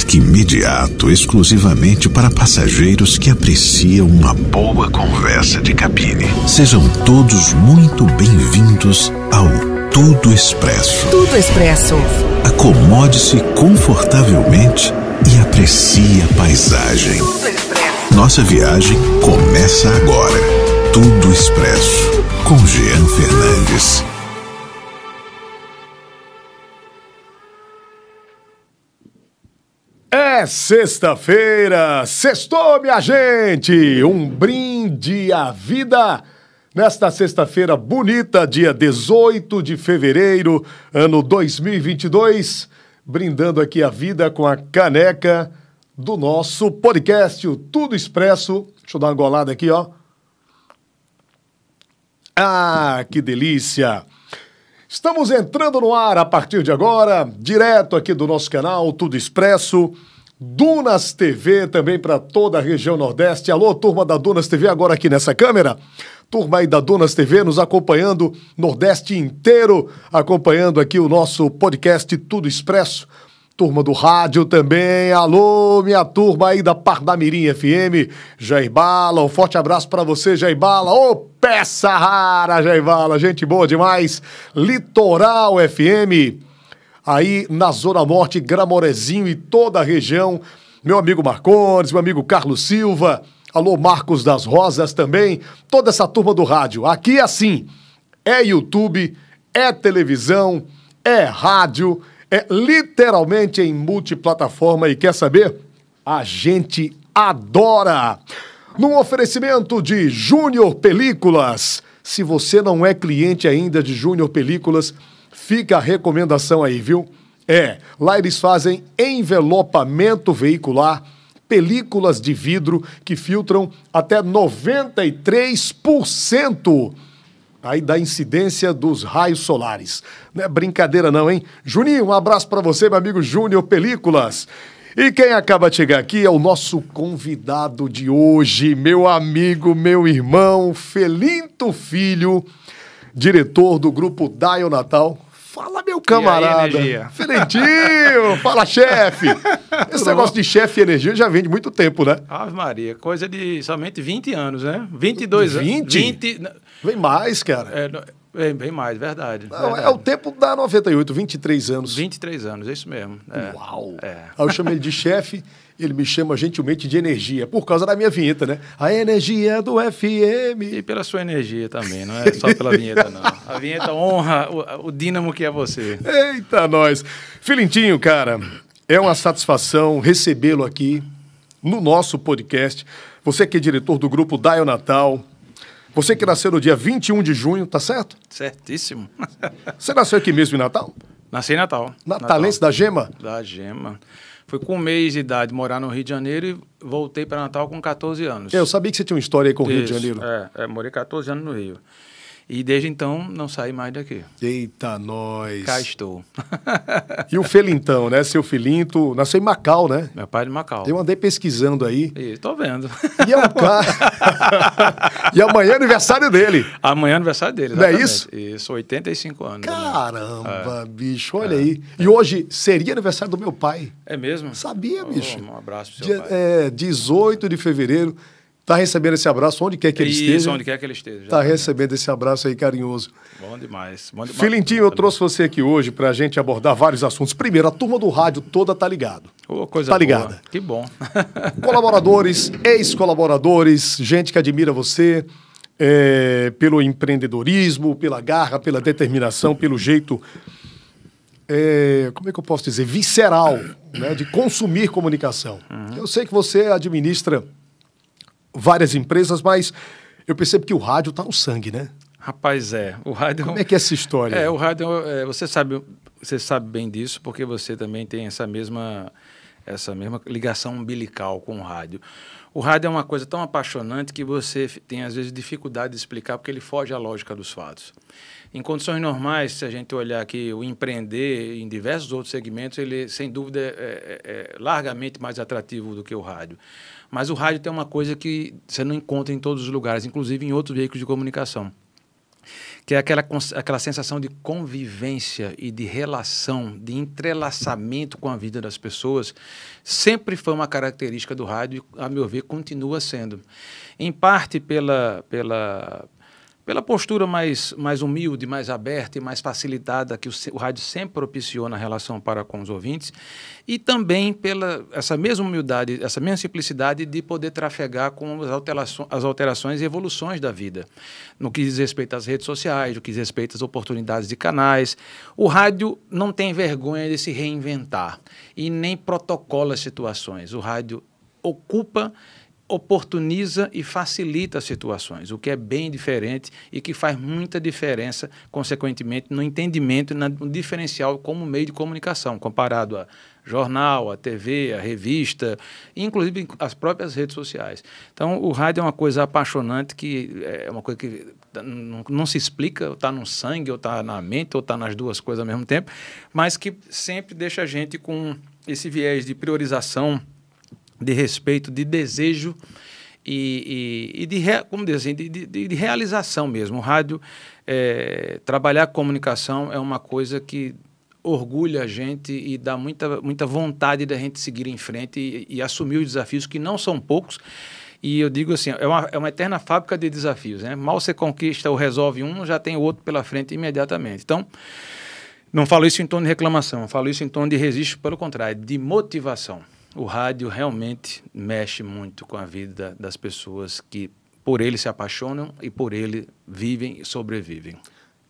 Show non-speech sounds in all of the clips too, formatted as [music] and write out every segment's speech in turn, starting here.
Embarque imediato exclusivamente para passageiros que apreciam uma boa conversa de cabine. Sejam todos muito bem-vindos ao Tudo Expresso. Tudo Expresso. Acomode-se confortavelmente e aprecie a paisagem. Tudo Expresso. Nossa viagem começa agora. Tudo Expresso com Jean Fernandes. É sexta-feira, sextou, minha gente! Um brinde à vida nesta sexta-feira bonita, dia 18 de fevereiro, ano 2022, brindando aqui a vida com a caneca do nosso podcast, o Tudo Expresso. Deixa eu dar uma golada aqui, ó. Ah, que delícia! Estamos entrando no ar a partir de agora, direto aqui do nosso canal Tudo Expresso, Dunas TV também para toda a região Nordeste. Alô, turma da Dunas TV, agora aqui nessa câmera. Turma aí da Dunas TV nos acompanhando, Nordeste inteiro, acompanhando aqui o nosso podcast Tudo Expresso. Turma do rádio também. Alô, minha turma aí da Pardamirim FM. Jair Bala, um forte abraço para você, Jair Bala. Ô, peça rara, Jair Bala. Gente boa demais. Litoral FM. Aí na Zona Norte, Gramorezinho e toda a região. Meu amigo Marcones, meu amigo Carlos Silva. Alô, Marcos das Rosas também. Toda essa turma do rádio. Aqui é assim. É YouTube, é televisão, é rádio é literalmente em multiplataforma e quer saber? A gente adora! Num oferecimento de Júnior Películas. Se você não é cliente ainda de Júnior Películas, fica a recomendação aí, viu? É, lá eles fazem envelopamento veicular, películas de vidro que filtram até 93% aí da incidência dos raios solares. Não é brincadeira não, hein? Juninho, um abraço para você, meu amigo Júnior Películas. E quem acaba de chegar aqui é o nosso convidado de hoje, meu amigo, meu irmão, Felinto Filho, diretor do grupo Dial Natal. Fala, meu camarada. Aí, Felentinho, [laughs] fala, chefe. Esse negócio de chefe e energia já vem de muito tempo, né? Ave Maria, coisa de somente 20 anos, né? 22 anos. 20? 20 Vem mais, cara. é, é, bem mais, verdade. Não, verdade. é o tempo da 98, 23 anos. 23 anos, é isso mesmo. É. Uau! É. Aí eu chamo ele de chefe, ele me chama gentilmente de energia, por causa da minha vinheta, né? A energia do FM. E pela sua energia também, não é só pela vinheta, não. A vinheta honra o, o dínamo que é você. Eita, nós! Filintinho, cara, é uma satisfação recebê-lo aqui no nosso podcast. Você que é diretor do grupo Dial Natal, você que nasceu no dia 21 de junho, tá certo? Certíssimo. [laughs] Você nasceu aqui mesmo em Natal? Nasci em Natal. Natalense da Gema? Da Gema. Fui com um mês de idade morar no Rio de Janeiro e voltei para Natal com 14 anos. Eu sabia que você tinha uma história aí com o Rio de Janeiro. É, é, morei 14 anos no Rio. E desde então não saí mais daqui. Eita, nós. Cá estou. E o Felintão, né? Seu Filinto, nasceu em Macau, né? Meu pai é de Macau. Eu andei pesquisando aí. E tô vendo. E é um cara. [laughs] e amanhã é aniversário dele. Amanhã é aniversário dele. Não é exatamente. isso? Isso, 85 anos. Caramba, bicho, olha aí. E hoje seria aniversário do meu pai. É mesmo? Sabia, Oh, bicho? um abraço pro seu Dia, pai. é, 18 de fevereiro. Tá recebendo esse abraço onde quer que ele Isso, esteja. onde quer que ele esteja. Tá exatamente. recebendo esse abraço aí carinhoso. Bom demais. Bom demais. Filintinho, eu trouxe você aqui hoje pra gente abordar vários assuntos. Primeiro, a turma do rádio toda tá ligado. Ô, coisa Tá boa. ligada? Que bom. [laughs] Colaboradores, ex-colaboradores, gente que admira você é, pelo empreendedorismo, pela garra, pela determinação, pelo jeito, é, como é que eu posso dizer, visceral, né, de consumir comunicação. Eu sei que você administra várias empresas, mas eu percebo que o rádio está no sangue, né? Rapaz, é. O rádio. Como é que é essa história? É, o rádio, é, você sabe, você sabe bem disso, porque você também tem essa mesma, essa mesma ligação umbilical com o rádio. O rádio é uma coisa tão apaixonante que você tem às vezes dificuldade de explicar porque ele foge à lógica dos fatos. Em condições normais, se a gente olhar aqui o empreender em diversos outros segmentos, ele sem dúvida é, é- é largamente mais atrativo do que o rádio. Mas o rádio tem uma coisa que você não encontra em todos os lugares, inclusive em outros veículos de comunicação que é aquela, aquela sensação de convivência e de relação, de entrelaçamento com a vida das pessoas, sempre foi uma característica do rádio e, a meu ver, continua sendo. Em parte pela, pela pela postura mais, mais humilde, mais aberta e mais facilitada que o, o, rádio sempre propiciou na relação para com os ouvintes, e também pela essa mesma humildade, essa mesma simplicidade de poder trafegar com as alterações, as alterações e evoluções da vida, no que diz respeito às redes sociais, no que diz respeito às oportunidades de canais. O rádio não tem vergonha de se reinventar e nem protocola situações. O rádio ocupa oportuniza e facilita situações, o que é bem diferente e que faz muita diferença, consequentemente, no entendimento no diferencial como meio de comunicação, comparado a jornal, a TV, a revista, inclusive as próprias redes sociais. Então, o rádio é uma coisa apaixonante, que é uma coisa que não, não se explica, está no sangue, ou está na mente, ou está nas duas coisas ao mesmo tempo, mas que sempre deixa a gente com esse viés de priorização de respeito, de desejo e, e, e de, como dizer assim, de, de, de, realização mesmo. O rádio, é, trabalhar comunicação é uma coisa que orgulha a gente e dá muita, muita vontade da gente seguir em frente e, e assumir os desafios, que não são poucos. E eu digo assim, é uma, é uma eterna fábrica de desafios. Né? Mal você conquista ou resolve um, já tem o outro pela frente imediatamente. Então, não falo isso em tom de reclamação, falo isso em tom de registro, pelo contrário, de motivação o rádio realmente mexe muito com a vida das pessoas que por ele se apaixonam e por ele vivem e sobrevivem.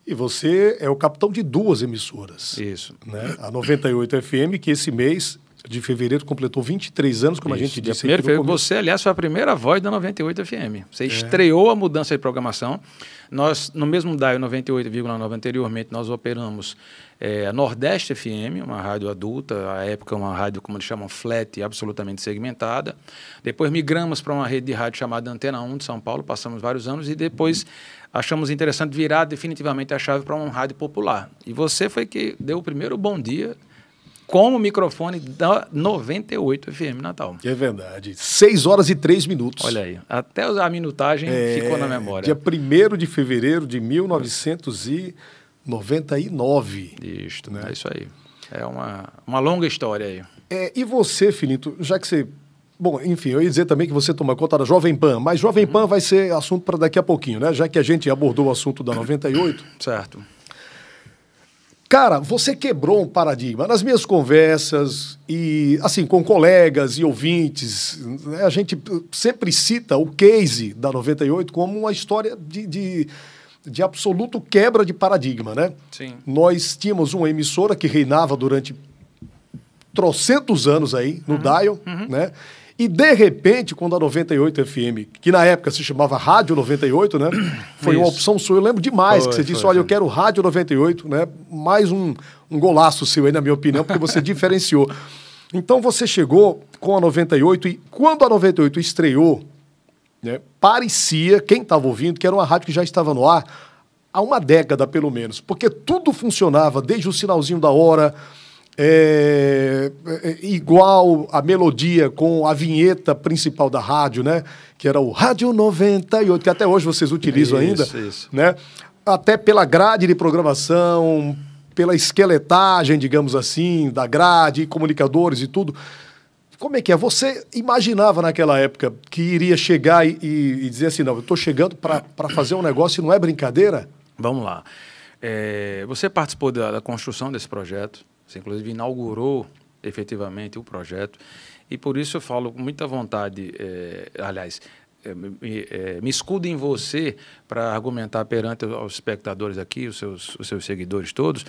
E você é o capitão de duas emissoras. Isso. Né? A 98 FM, que esse mês de fevereiro completou 23 anos, como Isso. a gente disse. Primeiro, fevereiro, você, aliás, foi a primeira voz da 98 FM. Você é. estreou a mudança de programação. Nós, no mesmo DAI 98,9 anteriormente, nós operamos é, a Nordeste FM, uma rádio adulta, à época uma rádio, como eles chamam, flat, absolutamente segmentada. Depois migramos para uma rede de rádio chamada Antena 1 de São Paulo, passamos vários anos e depois achamos interessante virar definitivamente a chave para uma rádio popular. E você foi que deu o primeiro bom dia como microfone da 98 FM Natal. É verdade. 6 horas e 3 minutos. Olha aí. Até a minutagem é, ficou na memória. Dia 1 de fevereiro de 1900 e 99. Isso, né? é isso aí. É uma, uma longa história aí. É, e você, Filinto, já que você. Bom, enfim, eu ia dizer também que você toma conta da Jovem Pan, mas Jovem uhum. Pan vai ser assunto para daqui a pouquinho, né? Já que a gente abordou o assunto da 98. Certo. Cara, você quebrou um paradigma. Nas minhas conversas e, assim, com colegas e ouvintes, né, a gente sempre cita o case da 98 como uma história de, de de absoluto quebra de paradigma, né? Sim. Nós tínhamos uma emissora que reinava durante trocentos anos aí no uhum. dial, uhum. né? E de repente, quando a 98 FM, que na época se chamava Rádio 98, né? [coughs] Foi Isso. uma opção sua. Eu lembro demais foi, que você disse: foi, olha, foi. eu quero Rádio 98, né? Mais um, um golaço seu aí, na minha opinião, porque você [laughs] diferenciou. Então você chegou com a 98 e quando a 98 estreou, né, parecia, quem estava ouvindo, que era uma rádio que já estava no ar há uma década, pelo menos, porque tudo funcionava, desde o sinalzinho da hora, é, é, igual a melodia com a vinheta principal da rádio, né? Que era o Rádio 98, que até hoje vocês utilizam isso, ainda. Isso. Né? Até pela grade de programação, pela esqueletagem, digamos assim, da grade, comunicadores e tudo. Como é que é? Você imaginava naquela época que iria chegar e, e, dizer assim, não, eu estou chegando para fazer um negócio e não é brincadeira? Vamos lá. É, você participou da, da, construção desse projeto, você inclusive inaugurou efetivamente o projeto, e por isso eu falo com muita vontade, é, aliás, é, me, é, me escudo em você para argumentar perante os espectadores aqui, os seus, os seus seguidores todos,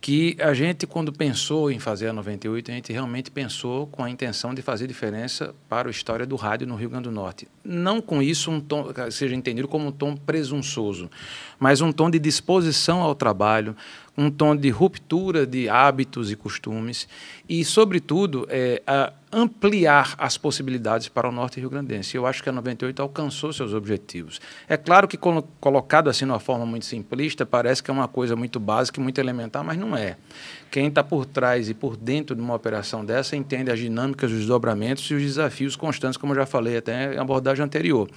que a gente, quando pensou em fazer a 98, a gente realmente pensou com a intenção de fazer diferença para a história do rádio no Rio Grande do Norte. Não com isso um tom, seja entendido como um tom presunçoso, mas um tom de disposição ao trabalho, um tom de ruptura de hábitos e costumes e, sobretudo, é, ampliar as possibilidades para o norte rio-grandense. Eu acho que a 98 alcançou seus objetivos. É claro que, colocado assim de uma forma muito simplista, parece que é uma coisa muito básica e muito elementar, mas não é. Quem está por trás e por dentro de uma operação dessa entende as dinâmicas, os desdobramentos e os desafios constantes, como eu já falei até em abordagem anterior.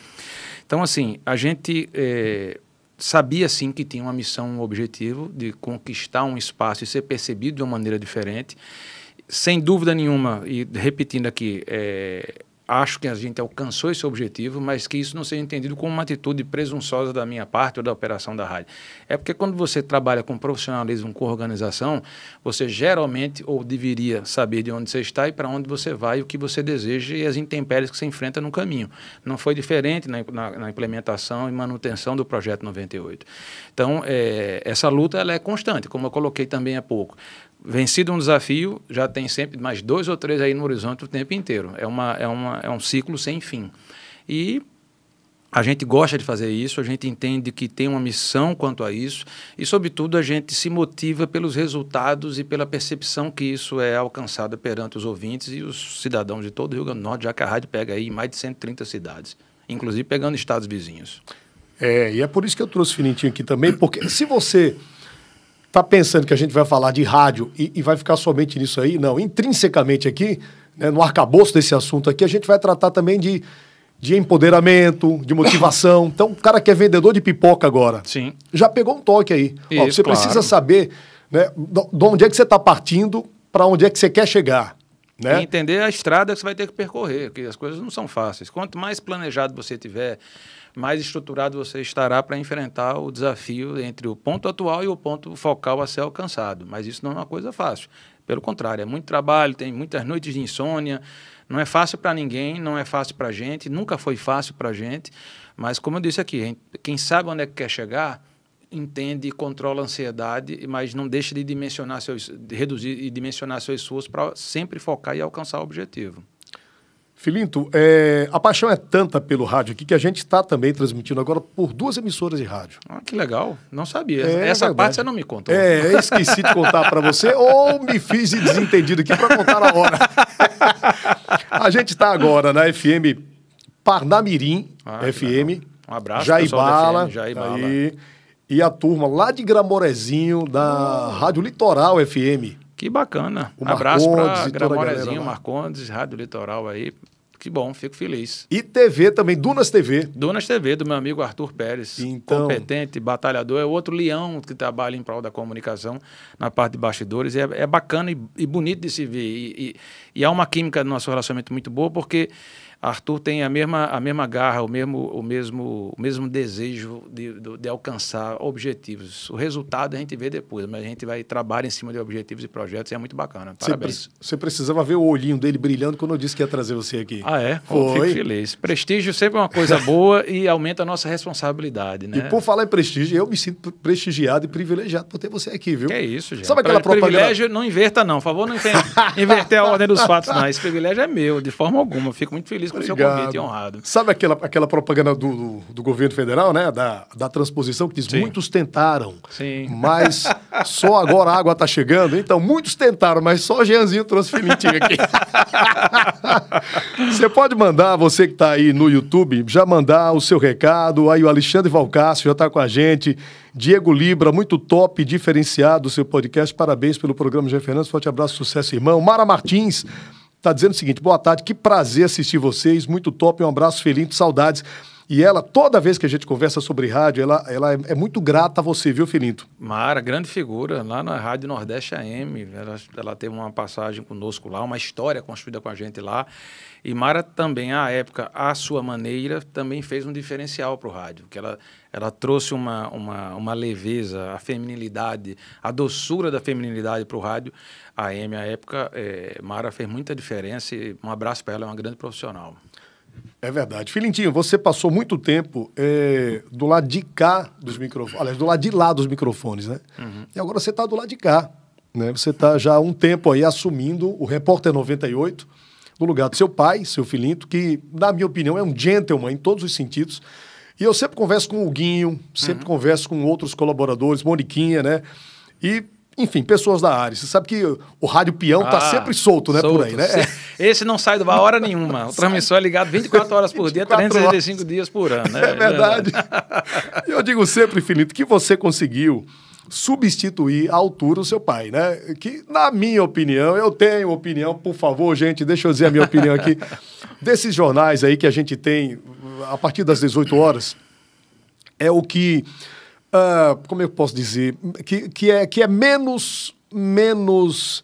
Então, assim, a gente. É, sabia sim que tinha uma missão, um objetivo de conquistar um espaço e ser percebido de uma maneira diferente. Sem dúvida nenhuma, e repetindo aqui, é, acho que a gente alcançou esse objetivo, mas que isso não seja entendido como uma atitude presunçosa da minha parte ou da operação da rádio. É porque quando você trabalha com profissionalismo, com organização, você geralmente ou deveria saber de onde você está e para onde você vai, o que você deseja e as intempéries que você enfrenta no caminho. Não foi diferente na, na, na implementação e manutenção do projeto 98. Então, é, essa luta ela é constante, como eu coloquei também há pouco vencido um desafio, já tem sempre mais dois ou três aí no horizonte o tempo inteiro. É, uma, é, uma, é um ciclo sem fim. E a gente gosta de fazer isso, a gente entende que tem uma missão quanto a isso e, sobretudo, a gente se motiva pelos resultados e pela percepção que isso é alcançado perante os ouvintes e os cidadãos de todo o Rio Grande do Norte, já que a rádio pega aí mais de 130 cidades, inclusive pegando estados vizinhos. É, e é por isso que eu trouxe o Finintinho aqui também, porque se você está pensando que a gente vai falar de rádio e, e, vai ficar somente nisso aí, não. Intrinsecamente aqui, né, no arcabouço desse assunto aqui, a gente vai tratar também de, de empoderamento, de motivação. Então, o cara que é vendedor de pipoca agora, Sim. já pegou um toque aí. Isso, Ó, você claro. precisa saber né, de onde é que você está partindo, para onde é que você quer chegar. Né? E entender a estrada que você vai ter que percorrer, porque as coisas não são fáceis. Quanto mais planejado você tiver, mais estruturado você estará para enfrentar o desafio entre o ponto atual e o ponto focal a ser alcançado. Mas isso não é uma coisa fácil. Pelo contrário, é muito trabalho, tem muitas noites de insônia. Não é fácil para ninguém, não é fácil para a gente, nunca foi fácil para a gente. Mas, como eu disse aqui, quem sabe onde é que quer chegar, entende e controla a ansiedade, mas não deixa de dimensionar seus, de reduzir e dimensionar seus esforços para sempre focar e alcançar o objetivo. Filinto, é, a paixão é tanta pelo rádio aqui que a gente está também transmitindo agora por duas emissoras de rádio. Ah, que legal. Não sabia. É, Essa verdade. parte você não me contou. É, esqueci de contar para você [laughs] ou me fiz de desentendido aqui para contar na hora. a gente está agora na FM Parnamirim, ah, FM. Um abraço, Jaibala, FM, Jaibala. Aí, e a turma lá de Gramorezinho, da Rádio Litoral FM. Que bacana. Um abraço para Gramorezinho, Marcondes, Rádio Litoral aí. Que bom, fico feliz. E TV também, Dunas TV. Dunas TV, do meu amigo Arthur Pérez. Então... Competente, batalhador. É outro leão que trabalha em prol da comunicação na parte de bastidores. É, é bacana e, e, bonito de se ver. E, e, e há uma química no nosso relacionamento muito boa, porque Arthur tem a mesma, a mesma garra, o mesmo, o mesmo, o mesmo desejo de, de, de, alcançar objetivos. O resultado a gente vê depois, mas a gente vai trabalhar em cima de objetivos e projetos e é muito bacana. Parabéns. Você, precisava ver o olhinho dele brilhando quando eu disse que ia trazer você aqui. Ah, é? Foi. Fico feliz. Prestígio sempre é uma coisa [laughs] boa e aumenta a nossa responsabilidade, né? E por falar em prestígio, eu me sinto prestigiado e privilegiado por ter você aqui, viu? Que é isso, gente. Sabe aquela pra, propaganda... Privilégio, não inverta não. Por favor, não [laughs] inverter a ordem dos fatos, não. Esse privilégio é meu, de forma alguma. Fico muito feliz com o seu convite, honrado. Sabe aquela, aquela propaganda do, do, do, governo federal, né? Da, da transposição, que diz Sim. muitos tentaram, Sim. mas só agora a água está chegando. Então, muitos tentaram, mas só o Jeanzinho trouxe aqui. [laughs] você pode mandar, você que está aí no YouTube, já mandar o seu recado. Aí o Alexandre Valcácio já está com a gente. Diego Libra, muito top, diferenciado o seu podcast. Parabéns pelo programa, Jean Fernandes. Forte abraço, sucesso, irmão. Mara Martins Tá dizendo o seguinte: boa tarde, que prazer assistir vocês, muito top, um abraço feliz, saudades. E ela, toda vez que a gente conversa sobre rádio, ela, ela é, é muito grata a você, viu, Filinto? Mara, grande figura, lá na Rádio Nordeste AM. Ela, ela teve uma passagem conosco lá, uma história construída com a gente lá. E Mara também, à época, à sua maneira, também fez um diferencial para o rádio, que ela, ela trouxe uma, uma, uma leveza, a feminilidade, a doçura da feminilidade para o rádio. A AM, à época, é, Mara fez muita diferença e um abraço para ela, é uma grande profissional. É verdade. Filintinho, você passou muito tempo é, do lado de cá dos microfones, aliás, do lado de lá dos microfones, né? Uhum. E agora você está do lado de cá, né? Você está já há um tempo aí assumindo o Repórter 98, no lugar do seu pai, seu Filinto, que, na minha opinião, é um gentleman em todos os sentidos. E eu sempre converso com o Guinho, sempre uhum. converso com outros colaboradores, Moniquinha, né? E, enfim, pessoas da área. Você sabe que o rádio peão está ah, sempre solto, né, solto. por aí, né? [laughs] Esse não sai do bar hora nenhuma. O transmissor é ligado 24 horas por dia, 365 horas. dias por ano, né? É verdade. E eu digo sempre, Filinto, que você conseguiu substituir à altura o seu pai, né? Que, na minha opinião, eu tenho opinião, por favor, gente, deixa eu dizer a minha opinião aqui, [laughs] desses jornais aí que a gente tem a partir das 18 horas, é o que uh, como eu posso dizer, que, que, é, que é menos, menos,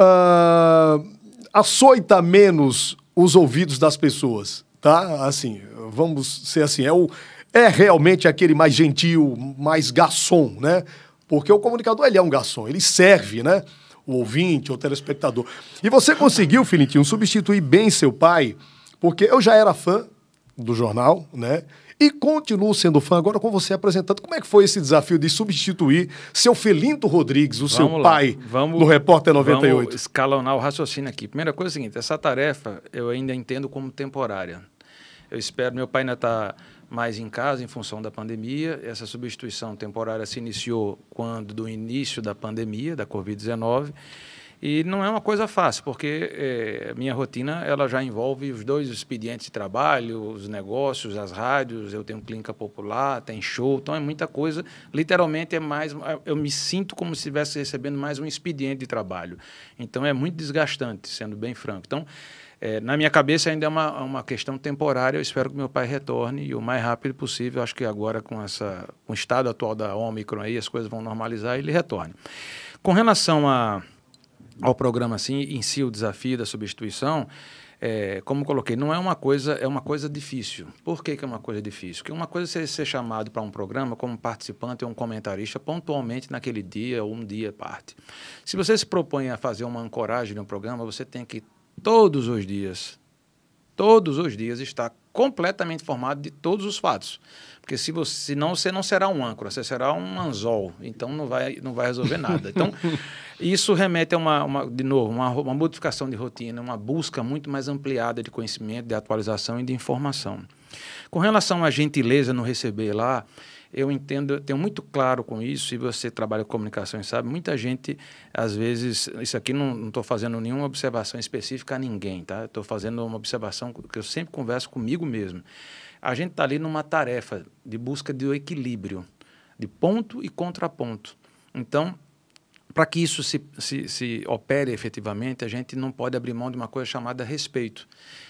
uh, açoita menos os ouvidos das pessoas, tá? Assim, vamos ser assim, é, o, é realmente aquele mais gentil, mais garçom, né? Porque o comunicador, ele é um garçom, ele serve, né? O ouvinte, o telespectador. E você conseguiu, Filitinho, substituir bem seu pai, porque eu já era fã do jornal, né? E continuo sendo fã agora com você apresentando. Como é que foi esse desafio de substituir seu Felinto Rodrigues, o vamos seu lá. pai, vamos, no Repórter 98? Vamos escalonar o raciocínio aqui. Primeira coisa é a seguinte, essa tarefa eu ainda entendo como temporária. Eu espero, meu pai ainda está mais em casa em função da pandemia. Essa substituição temporária se iniciou quando do início da pandemia, da Covid-19. E não é uma coisa fácil, porque é, minha rotina ela já envolve os dois expedientes de trabalho, os negócios, as rádios, eu tenho clínica popular, tem show, então é muita coisa. Literalmente é mais, eu me sinto como se estivesse recebendo mais um expediente de trabalho. Então é muito desgastante, sendo bem franco. Então, é, na minha cabeça ainda é uma, uma questão temporária, eu espero que meu pai retorne e o mais rápido possível, acho que agora com, essa, com o estado atual da Omicron aí, as coisas vão normalizar e ele retorne. Com relação a ao programa assim, em si o desafio da substituição, é, como coloquei, não é uma coisa, é uma coisa difícil. Por que, que é uma coisa difícil? Porque uma coisa é você ser chamado para um programa como participante ou um comentarista pontualmente naquele dia ou um dia parte. Se você se propõe a fazer uma ancoragem um programa, você tem que todos os dias, todos os dias estar completamente informado de todos os fatos. Porque se você, senão você não será um âncora, você será um anzol. Então não vai, não vai resolver nada. Então, [laughs] isso remete a uma, uma de novo, uma, uma modificação de rotina, uma busca muito mais ampliada de conhecimento, de atualização e de informação. Com relação à gentileza no receber lá, eu entendo, tenho muito claro com isso, e você trabalha com comunicação e sabe, muita gente, às vezes, isso aqui não estou fazendo nenhuma observação específica a ninguém, tá? Estou fazendo uma observação que eu sempre converso comigo mesmo a gente está ali numa tarefa de busca do equilíbrio, de ponto e contraponto. Então, para que isso se, se, se, opere efetivamente, a gente não pode abrir mão de uma coisa chamada respeito.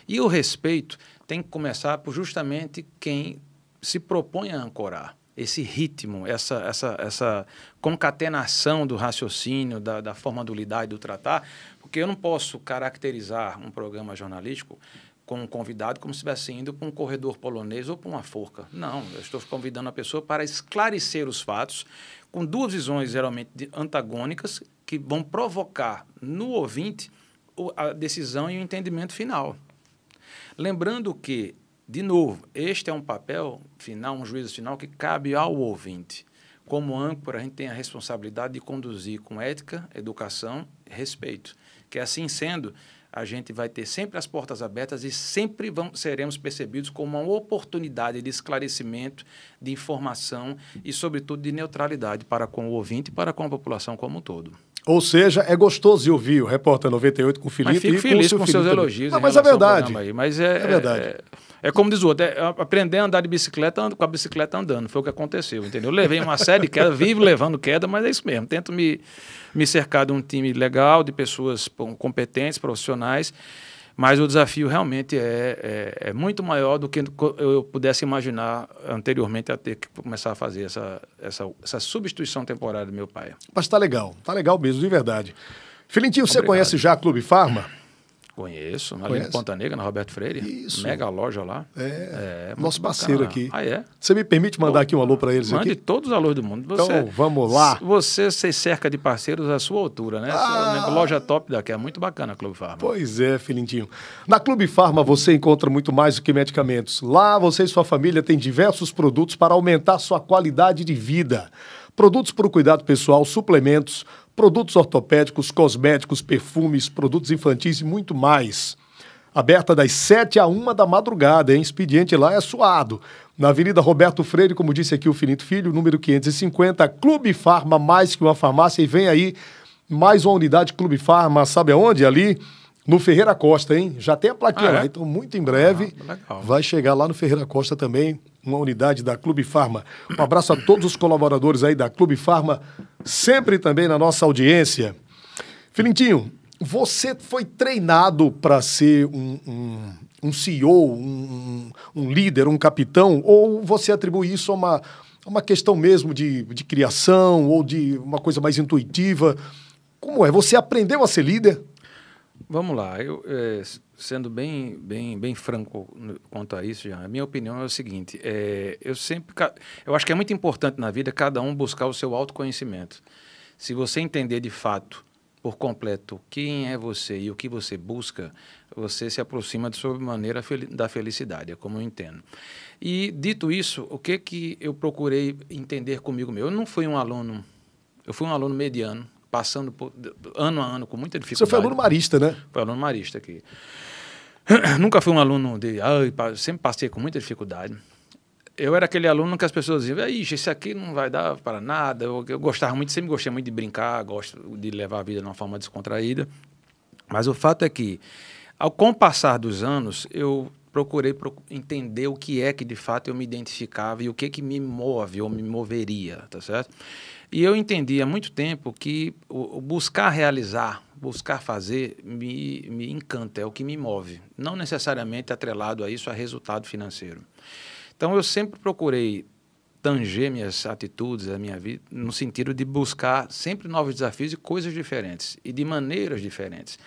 E o respeito tem que começar por justamente quem se propõe a ancorar esse ritmo, essa, essa, essa concatenação do raciocínio, da, da forma do lidar e do tratar, porque eu não posso caracterizar um programa jornalístico com um convidado como se estivesse indo para um corredor polonês ou para uma forca. Não, eu estou convidando a pessoa para esclarecer os fatos com duas visões geralmente antagônicas que vão provocar no ouvinte a decisão e o entendimento final. Lembrando que, de novo, este é um papel final, um juízo final que cabe ao ouvinte. Como âncora, a gente tem a responsabilidade de conduzir com ética, educação e respeito. Que assim sendo, a gente vai ter sempre as portas abertas e sempre seremos percebidos como uma oportunidade de esclarecimento, de informação e, sobretudo, de neutralidade para com o ouvinte e para com a população como um todo. Ou seja, é gostoso de ouvir o Repórter 98 com o Felipe mas fico e feliz com, com seus elogios. Não, mas é verdade. Aí. Mas é, é verdade. É, é, como diz o outro, é aprender a andar de bicicleta com a bicicleta andando. Foi o que aconteceu, entendeu? Eu levei uma série de quedas, [laughs] vivo levando queda, mas é isso mesmo. Tento me, me cercar de um time legal, de pessoas competentes, profissionais. Mas o desafio realmente é, é, é, muito maior do que eu pudesse imaginar anteriormente a ter que começar a fazer essa, essa, essa substituição temporária do meu pai. Mas está legal, está legal mesmo, de verdade. Filintinho, você conhece já a Clube Farma? Conheço, ali Conhece? em Ponta Negra, na Roberto Freire. Isso. Mega loja lá. É, é nosso parceiro bacana. aqui. Ah, é? Você me permite mandar aqui um alô para eles Mande aqui? todos os alôs do mundo. Você, então, vamos lá. Você se cerca de parceiros à sua altura, né? Ah. Loja top daqui, é muito bacana a Clube Farma. Pois é, filhinho. Na Clube Farma você encontra muito mais do que medicamentos. Lá você e sua família têm diversos produtos para aumentar sua qualidade de vida. Produtos para o cuidado pessoal, suplementos, produtos ortopédicos, cosméticos, perfumes, produtos infantis e muito mais aberta das 7 a 1 da madrugada, hein? Expediente lá é suado. Na Avenida Roberto Freire, como disse aqui o Finito Filho, número 550, Clube Farma, mais que uma farmácia. E vem aí mais uma unidade Clube Farma, sabe aonde? Ali no Ferreira Costa, hein? Já tem a plaquinha ah, é? lá, então muito em breve ah, vai chegar lá no Ferreira Costa também uma unidade da Clube Farma. Um abraço a todos os colaboradores aí da Clube Farma, sempre também na nossa audiência. Filintinho, você foi treinado para ser um, um, um CEO, um, um, líder, um capitão, ou você atribui isso a uma, É uma questão mesmo de, de criação ou de uma coisa mais intuitiva? Como é? Você aprendeu a ser líder? Vamos lá, eu, é, sendo bem, bem, bem franco quanto a isso, a minha opinião é o seguinte: é, eu sempre, eu acho que é muito importante na vida cada um buscar o seu autoconhecimento. Se você entender de fato, por completo, quem é você e o que você busca, você se aproxima de sobremaneira da felicidade, é como eu entendo. E dito isso, o que que eu procurei entender comigo mesmo? Eu não fui um aluno, eu fui um aluno mediano, passando por, ano a ano com muita dificuldade. Você foi aluno marista, né? Foi aluno marista aqui. [clears throat] Nunca fui um aluno de. Ah, sempre passei com muita dificuldade. Eu era aquele aluno que as pessoas diziam, Ixi, esse aqui não vai dar para nada. Eu, eu gostava muito, sempre gostei muito de brincar, gosto de levar a vida de uma forma descontraída. Mas o fato é que, ao com o passar dos anos, eu procurei entender o que é que de fato eu me identificava e o que que me move ou me moveria, tá certo? E eu entendi há muito tempo que o, buscar realizar, buscar fazer, me, me encanta, é o que me move. Não necessariamente atrelado a isso a resultado financeiro. Então eu sempre procurei tanger minhas atitudes, a minha vida, no sentido de buscar sempre novos desafios e coisas diferentes e de maneiras diferentes.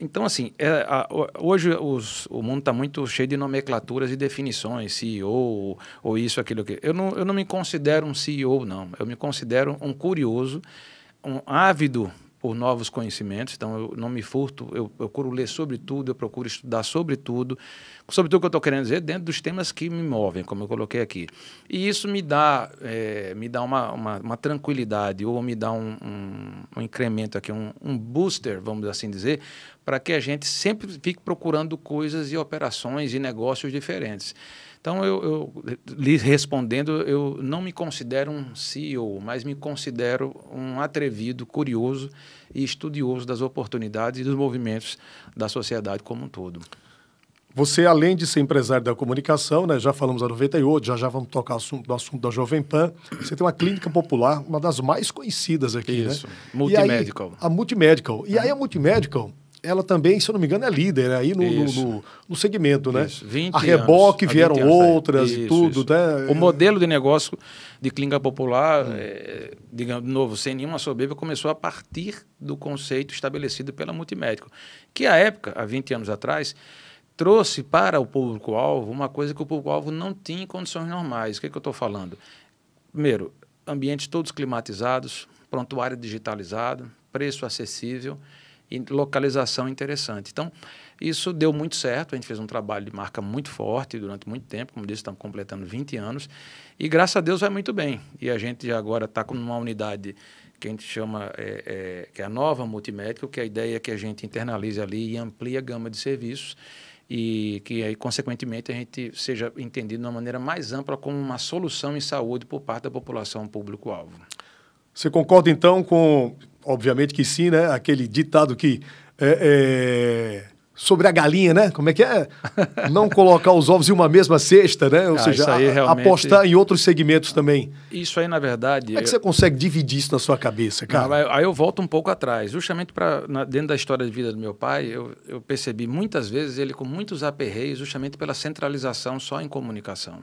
Então, assim, é, a, hoje os, o mundo está muito cheio de nomenclaturas e definições, CEO ou, ou isso, aquilo, aquilo. Eu não, eu não me considero um CEO, não. Eu me considero um curioso, um ávido por novos conhecimentos, então eu não me furto, eu, procuro ler sobre tudo, eu procuro estudar sobre tudo, sobre tudo que eu estou querendo dizer, dentro dos temas que me movem, como eu coloquei aqui. E isso me dá, é, me dá uma, uma, uma, tranquilidade, ou me dá um, um, um incremento aqui, um, um booster, vamos assim dizer, para que a gente sempre fique procurando coisas e operações e negócios diferentes. Então, eu, eu lhe respondendo, eu não me considero um CEO, mas me considero um atrevido, curioso e estudioso das oportunidades e dos movimentos da sociedade como um todo. Você, além de ser empresário da comunicação, né, já falamos da 98, já já vamos tocar assunto, do assunto da Jovem Pan, você tem uma clínica popular, uma das mais conhecidas aqui, Isso, né? Multimedical. Aí, a Multimedical. E aí a Multimedical, ela também, se eu não me engano, é líder aí no, no, no, segmento, né? Isso. 20 a reboque anos, vieram outras isso, e tudo, isso. né? O modelo de negócio de clínica popular, hum. é, digamos de novo, sem nenhuma soberba, começou a partir do conceito estabelecido pela Multimédico, que à época, há 20 anos atrás, trouxe para o público-alvo uma coisa que o público-alvo não tinha em condições normais. O que, é que eu estou falando? Primeiro, ambientes todos climatizados, prontuário digitalizado, preço acessível e localização interessante. Então, isso deu muito certo, a gente fez um trabalho de marca muito forte durante muito tempo, como disse, estamos completando 20 anos, e graças a Deus vai muito bem. E a gente agora está com uma unidade que a gente chama, é, é, que é a nova multimédica, que a ideia é que a gente internalize ali e amplie a gama de serviços e que aí, consequentemente, a gente seja entendido de uma maneira mais ampla como uma solução em saúde por parte da população público-alvo. Você concorda, então, com obviamente que sim, né? Aquele ditado que é, é, sobre a galinha, né? Como é que é? [laughs] Não colocar os ovos em uma mesma cesta, né? Ou ah, seja, realmente... apostar em outros segmentos também. Isso aí, na verdade. Como é que você consegue dividir isso na sua cabeça, cara? Não, aí eu volto um pouco atrás. Justamente para dentro da história de vida do meu pai, eu, eu percebi muitas vezes ele com muitos aperreios, justamente pela centralização só em comunicação.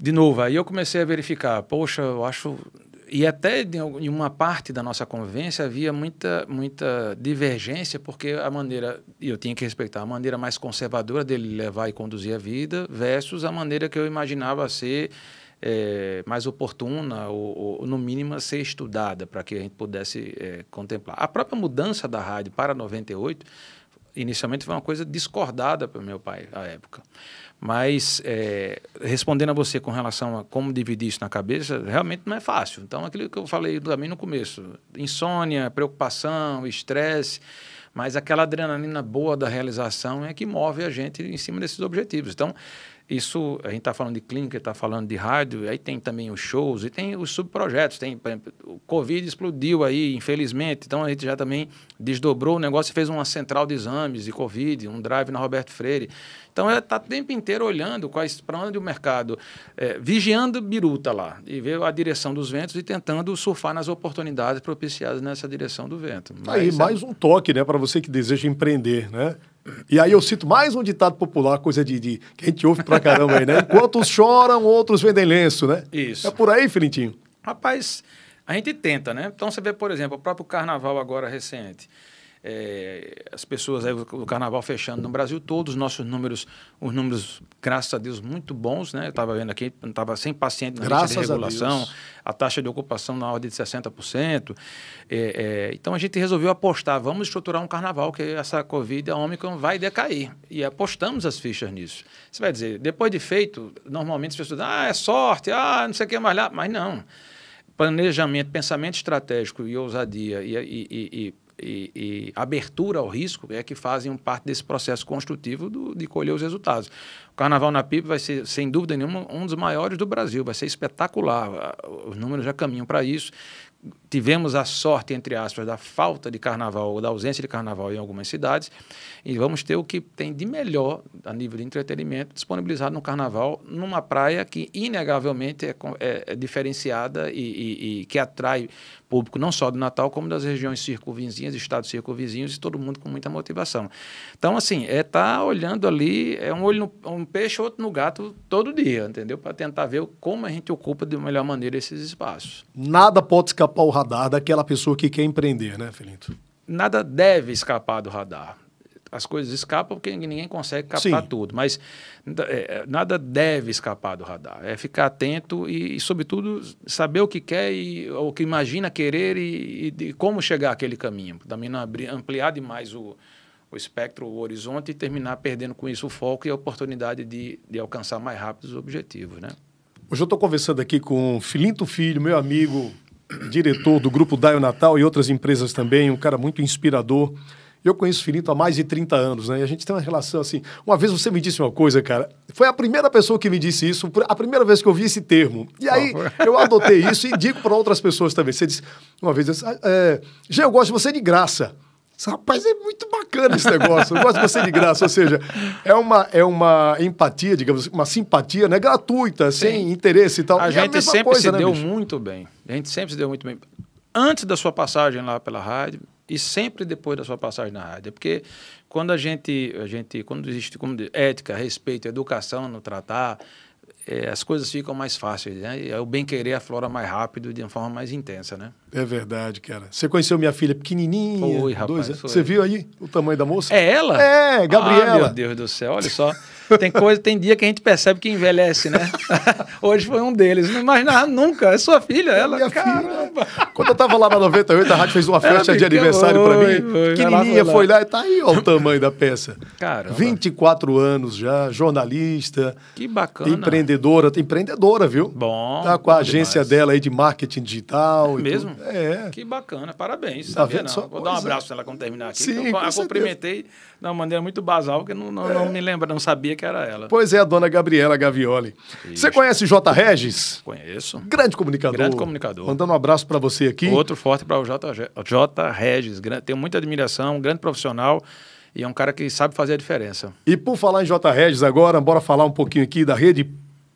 De novo, aí eu comecei a verificar, poxa, eu acho e até em uma parte da nossa convivência havia muita, muita divergência, porque a maneira, e eu tinha que respeitar, a maneira mais conservadora dele levar e conduzir a vida versus a maneira que eu imaginava ser é, mais oportuna ou, ou, no mínimo, ser estudada para que a gente pudesse é, contemplar. A própria mudança da rádio para 98, inicialmente foi uma coisa discordada pelo meu pai à época. Mas, é, respondendo a você com relação a como dividir isso na cabeça, realmente não é fácil. Então, aquilo que eu falei também no começo: insônia, preocupação, estresse, mas aquela adrenalina boa da realização é que move a gente em cima desses objetivos. Então, isso, a gente está falando de clínica, está falando de rádio, aí tem também os shows e tem os subprojetos. Tem, o Covid explodiu aí, infelizmente, então a gente já também desdobrou o negócio e fez uma central de exames de Covid, um drive na Roberto Freire. Então, está o tempo inteiro olhando para onde o mercado, é, vigiando biruta lá, e ver a direção dos ventos e tentando surfar nas oportunidades propiciadas nessa direção do vento. Mas, Aí, é mais um toque, né, para você que deseja empreender, né? E aí eu cito mais um ditado popular, coisa de, de que a gente ouve pra caramba aí, né? [laughs] Enquanto uns choram, outros vendem lenço, né? Isso. É por aí, Filintinho? Rapaz, a gente tenta, né? Então você vê, por exemplo, o próprio carnaval agora recente. É, as pessoas aí, o carnaval fechando no Brasil todo, os nossos números, os números, graças a Deus, muito bons, né? Eu estava vendo aqui, estava sem paciente na graças lista de regulação, a, a, taxa de ocupação na ordem de 60%. É, é, então a gente resolveu apostar, vamos estruturar um carnaval, que essa Covid, a Omicron, vai decair. E apostamos as fichas nisso. Você vai dizer, depois de feito, normalmente as pessoas dizem, ah, é sorte, ah, não sei o que mais lá, mas não. Planejamento, pensamento estratégico e ousadia e, e, e e, e, abertura ao risco é que fazem parte desse processo construtivo do, de colher os resultados. O Carnaval na PIB vai ser, sem dúvida nenhuma, um dos maiores do Brasil, vai ser espetacular. Os números já caminham para isso tivemos a sorte, entre aspas, da falta de carnaval ou da ausência de carnaval em algumas cidades, e vamos ter o que tem de melhor a nível de entretenimento disponibilizado no carnaval, numa praia que inegavelmente é, é, é diferenciada e, e, e, que atrai público não só do Natal, como das regiões circunvizinhas, estados circunvizinhos e todo mundo com muita motivação. Então, assim, é tá olhando ali, é um olho no um peixe, outro no gato todo dia, entendeu? Para tentar ver como a gente ocupa de melhor maneira esses espaços. Nada pode escapar o radar daquela pessoa que quer empreender, né, Felinto? Nada deve escapar do radar. As coisas escapam porque ninguém consegue captar Sim. tudo, mas é, nada deve escapar do radar. É ficar atento e, e sobretudo, saber o que quer e o que imagina querer e, e, e como chegar àquele caminho. Também não abrir, ampliar demais o, o espectro, o horizonte e terminar perdendo com isso o foco e a oportunidade de, de alcançar mais rápido os objetivos, né? Hoje eu estou conversando aqui com Filinto Filho, meu amigo, diretor do Grupo Daio Natal e outras empresas também, um cara muito inspirador. Eu conheço o Filinto há mais de 30 anos, né? E a gente tem uma relação assim. Uma vez você me disse uma coisa, cara. Foi a primeira pessoa que me disse isso, a primeira vez que eu vi esse termo. E aí eu adotei isso e digo para outras pessoas também. Você disse uma vez, ah, é, já eu gosto de você de graça. Rapaz, é muito bacana esse negócio. Eu gosto de você de graça. Ou seja, é uma, é uma empatia, digamos uma simpatia, né? Gratuita, Sim. sem interesse e tal. A e gente a sempre coisa, se né, deu bicho? muito bem. A gente sempre se deu muito bem. Antes da sua passagem lá pela rádio e sempre depois da sua passagem na rádio. Porque quando a gente, a gente quando existe como ética, respeito, educação no tratar, é, as coisas ficam mais fáceis, né? E o bem-querer aflora mais rápido de uma forma mais intensa, né? É verdade, cara. Você conheceu minha filha pequenininha? Foi, rapaz. Dois, Você viu aí o tamanho da moça? É ela? É, Gabriela. Ah, meu Deus do céu, olha só. Tem coisa, tem dia que a gente percebe que envelhece, né? [laughs] Hoje foi um deles. Não imaginava nunca. É sua filha, é ela. Minha Caramba. filha. Quando eu tava lá na 98, a rádio fez uma festa de aniversário para mim. Foi, Pequenininha, foi lá. foi lá e tá aí, ó, o tamanho da peça. Caramba. 24 anos já, jornalista. Que bacana. Empreendedora, empreendedora, viu? Bom. Tá com a agência demais. dela aí de marketing digital. É mesmo? Tudo. É. Que bacana, parabéns. Tá sabia, não. Só, Vou dar um abraço é. nela quando terminar aqui. Sim, eu, eu cumprimentei de uma maneira muito basal, que não, não, é. não me lembra, não sabia que era ela. Pois é, a dona Gabriela Gavioli. Isso. Você conhece J. Regis? Conheço. Grande comunicador. Grande comunicador. Mandando um abraço para você aqui. Outro forte para o J. J. Regis. Tenho muita admiração, um grande profissional. E é um cara que sabe fazer a diferença. E por falar em J. Regis agora, bora falar um pouquinho aqui da rede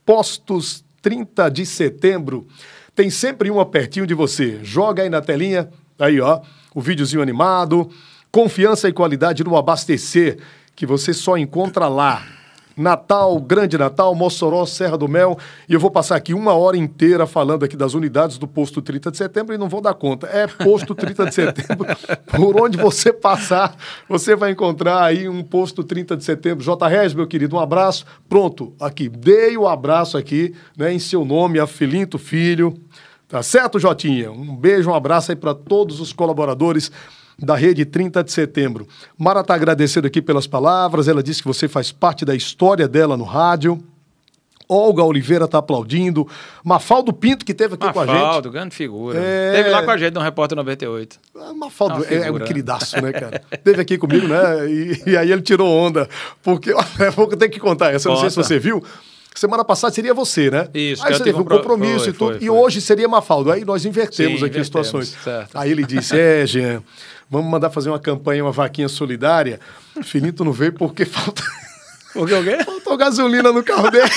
Postos 30 de Setembro. Tem sempre uma pertinho de você. Joga aí na telinha, aí ó, o videozinho animado. Confiança e qualidade no abastecer, que você só encontra lá. Natal, Grande Natal, Mossoró, Serra do Mel. E eu vou passar aqui uma hora inteira falando aqui das unidades do posto 30 de setembro e não vou dar conta. É posto 30 de setembro. [laughs] Por onde você passar, você vai encontrar aí um posto 30 de setembro. J. Regis, meu querido, um abraço. Pronto, aqui. Dei o abraço aqui, né, em seu nome, a Filinto Filho. Tá certo, Jotinha? Um beijo, um abraço aí para todos os colaboradores da Rede 30 de Setembro. Mara está agradecendo aqui pelas palavras, ela disse que você faz parte da história dela no rádio. Olga Oliveira está aplaudindo. Mafaldo Pinto, que teve aqui Mafaldo, com a gente. Mafaldo, grande figura. É... Teve lá com a gente no Repórter 98. Ah, Mafaldo é, é, um queridaço, né, cara? teve aqui comigo, né? E, e, aí ele tirou onda. Porque, [laughs] eu tenho que contar essa, Conta. não sei se você viu. Semana passada seria você, né? Isso. Aí você teve um compromisso foi, e tudo. Foi, foi. E hoje seria Mafaldo. Aí nós invertemos Sim, aqui as situações. Certo. Aí ele disse: É, Jean, vamos mandar fazer uma campanha, uma vaquinha solidária. Finito não veio porque falta. O que, o quê? Faltou gasolina no carro dele. [laughs]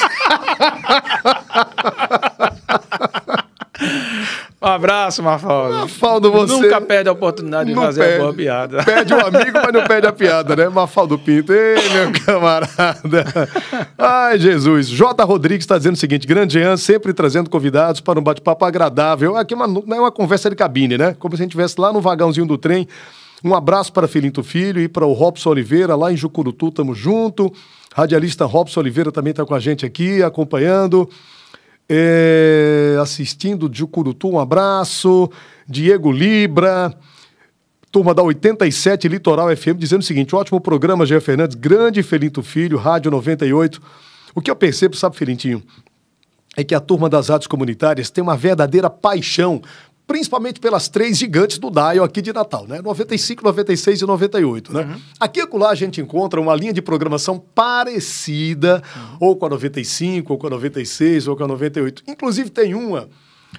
Um abraço, Mafaldo. Mafaldo, você... Nunca perde a oportunidade de fazer perde. a boa piada. Perde o um amigo, mas não perde a piada, né? Mafaldo Pinto. Ei, meu camarada. Ai, Jesus. J. Rodrigues está dizendo o seguinte, grande Jean, sempre trazendo convidados para um bate-papo agradável. Aqui uma, não é uma conversa de cabine, né? Como se a gente estivesse lá no vagãozinho do trem. Um abraço para Filinto Filho e para o Robson Oliveira, lá em Jucurutu, tamo junto. Radialista Robson Oliveira também está com a gente aqui, acompanhando. É, assistindo de Jucurutu, um abraço. Diego Libra, turma da 87 Litoral FM, dizendo o seguinte: ótimo programa, Jean Fernandes, grande Felinto Filho, Rádio 98. O que eu percebo, sabe, Felintinho? É que a turma das rádios comunitárias tem uma verdadeira paixão principalmente pelas três gigantes do Dial aqui de Natal, né? 95, 96 e 98, né? Uhum. Aqui e lá a gente encontra uma linha de programação parecida, uhum. ou com a 95, ou com a 96, ou com a 98. Inclusive tem uma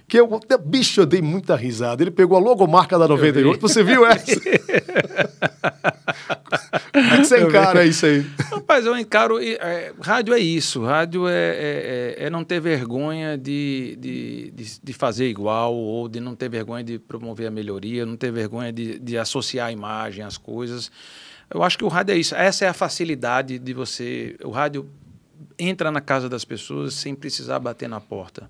que eu, bicho, eu dei muita risada. Ele pegou a logomarca da 98. Você viu essa? Como é que você encara isso aí? Rapaz, eu encaro. É, rádio é isso. Rádio é, é, é, é não ter vergonha de, de, de, de, fazer igual, ou de não ter vergonha de promover a melhoria, não ter vergonha de, de associar a imagem às coisas. Eu acho que o rádio é isso. Essa é a facilidade de você. O rádio entra na casa das pessoas sem precisar bater na porta.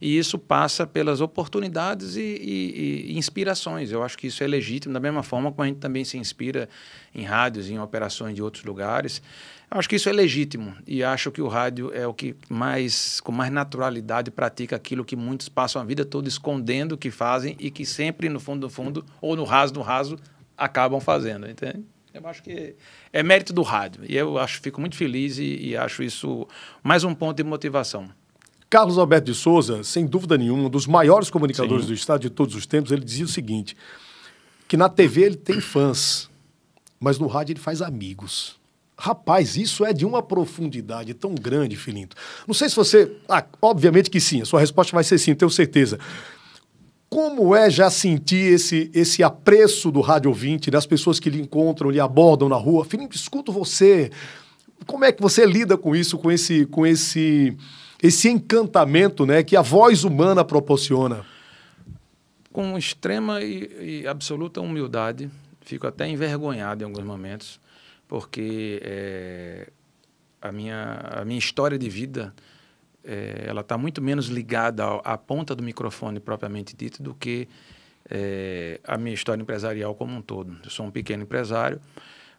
E isso passa pelas oportunidades e, e, e, inspirações. Eu acho que isso é legítimo, da mesma forma como a gente também se inspira em rádios, em operações de outros lugares. Eu acho que isso é legítimo e acho que o rádio é o que mais, com mais naturalidade, pratica aquilo que muitos passam a vida toda escondendo que fazem e que sempre, no fundo do fundo, ou no raso do raso, acabam fazendo, entende? Eu acho que é mérito do rádio. E eu acho, fico muito feliz e, e acho isso mais um ponto de motivação. Carlos Alberto de Souza, sem dúvida nenhuma, um dos maiores comunicadores Sim. do Estado de todos os tempos, ele dizia o seguinte: que na TV ele tem fãs, mas no rádio ele faz amigos. Rapaz, isso é de uma profundidade tão grande, Filinto. Não sei se você. Ah, obviamente que sim, a sua resposta vai ser sim, tenho certeza. Como é já sentir esse, esse apreço do rádio ouvinte, das pessoas que lhe encontram, lhe abordam na rua? Felipe, escuto você. Como é que você lida com isso, com esse, com esse, esse encantamento né, que a voz humana proporciona? Com extrema e, e absoluta humildade, fico até envergonhado em alguns momentos, porque é, a, minha, a minha história de vida é, ela está muito menos ligada à, ponta do microfone propriamente dito do que é, a minha história empresarial como um todo. Eu sou um pequeno empresário,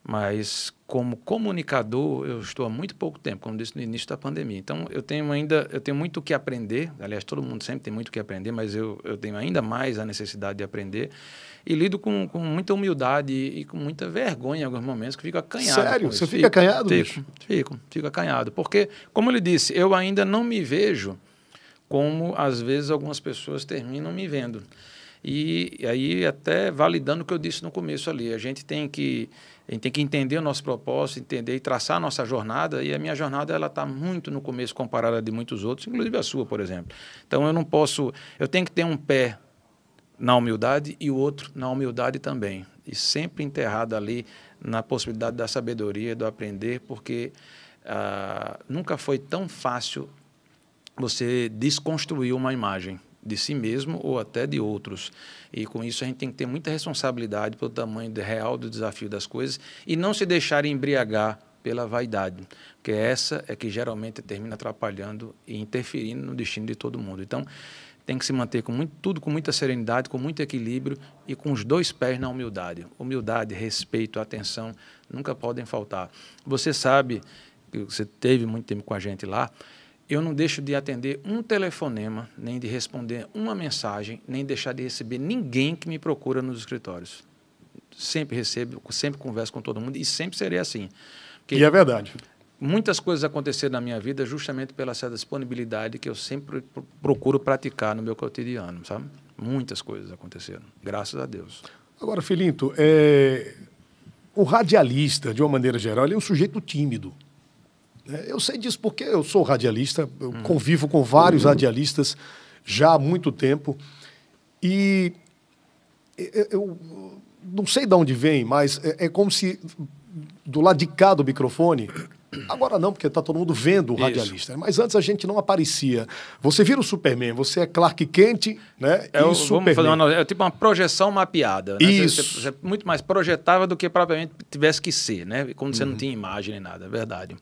mas como comunicador eu estou há muito pouco tempo, como disse no início da pandemia. Então eu tenho ainda eu tenho muito o que aprender. Aliás, todo mundo sempre tem muito o que aprender, mas eu, eu tenho ainda mais a necessidade de aprender e lido com, com muita humildade e, e, com muita vergonha em alguns momentos, que fico acanhado. Sério? Você fica acanhado? Fico, fico, fico acanhado. Porque, como ele disse, eu ainda não me vejo como, às vezes, algumas pessoas terminam me vendo. E, e aí, até validando o que eu disse no começo ali, a gente tem que a gente tem que entender o nosso propósito, entender e traçar a nossa jornada. E a minha jornada ela está muito no começo comparada de muitos outros, inclusive a sua, por exemplo. Então eu não posso, eu tenho que ter um pé na humildade e o outro na humildade também. E sempre enterrado ali na possibilidade da sabedoria, do aprender, porque ah, nunca foi tão fácil você desconstruir uma imagem de si mesmo ou até de outros. E com isso a gente tem que ter muita responsabilidade pelo tamanho real do desafio das coisas e não se deixar embriagar pela vaidade, porque essa é que geralmente termina atrapalhando e interferindo no destino de todo mundo. Então, tem que se manter com muito, tudo com muita serenidade, com muito equilíbrio e com os dois pés na humildade. Humildade, respeito, atenção nunca podem faltar. Você sabe que você teve muito tempo com a gente lá. Eu não deixo de atender um telefonema, nem de responder uma mensagem, nem deixar de receber ninguém que me procura nos escritórios. Sempre recebo, sempre converso com todo mundo e sempre serei assim. Porque e é verdade muitas coisas aconteceram na minha vida justamente pela essa disponibilidade que eu sempre procuro praticar no meu cotidiano, sabe? Muitas coisas aconteceram, graças a Deus. Agora, Filinto, é... o radialista, de uma maneira geral, ele é um sujeito tímido. Né? Eu sei disso porque eu sou radialista, eu uhum. convivo com vários uhum. radialistas já há muito tempo e eu não sei de onde vem, mas é, é como se do lado de cá do microfone Agora não, porque está todo mundo vendo o Isso. radialista. Mas antes a gente não aparecia. Você vira o Superman, você é Clark Kent, né? É, o- Superman. fazer uma, é tipo uma projeção mapeada. né? Você- Isso. Você, você muito mais projetava do que propriamente tivesse que ser, né? Quando Uhum. você não tinha imagem nem nada, é verdade.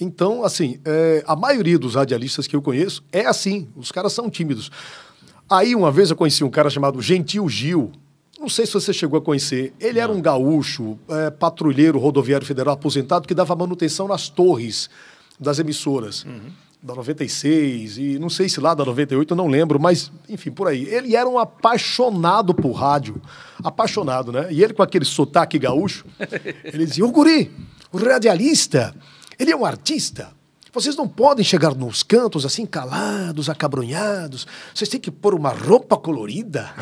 Então, assim, é, a maioria dos radialistas que eu conheço é assim. Os caras são tímidos. Aí, uma vez eu conheci um cara chamado Gentil Gil. Não sei se você chegou a conhecer. Ele era um gaúcho, é, patrulheiro rodoviário federal aposentado que dava manutenção nas torres das emissoras. Da 96 e não sei se lá da 98, eu não lembro, mas enfim, por aí. Ele era um apaixonado por rádio. Apaixonado, né? E ele com aquele sotaque gaúcho, [laughs] ele dizia: Ô guri, o radialista, ele é um artista. Vocês não podem chegar nos cantos assim, calados, acabrunhados. Vocês têm que pôr uma roupa colorida.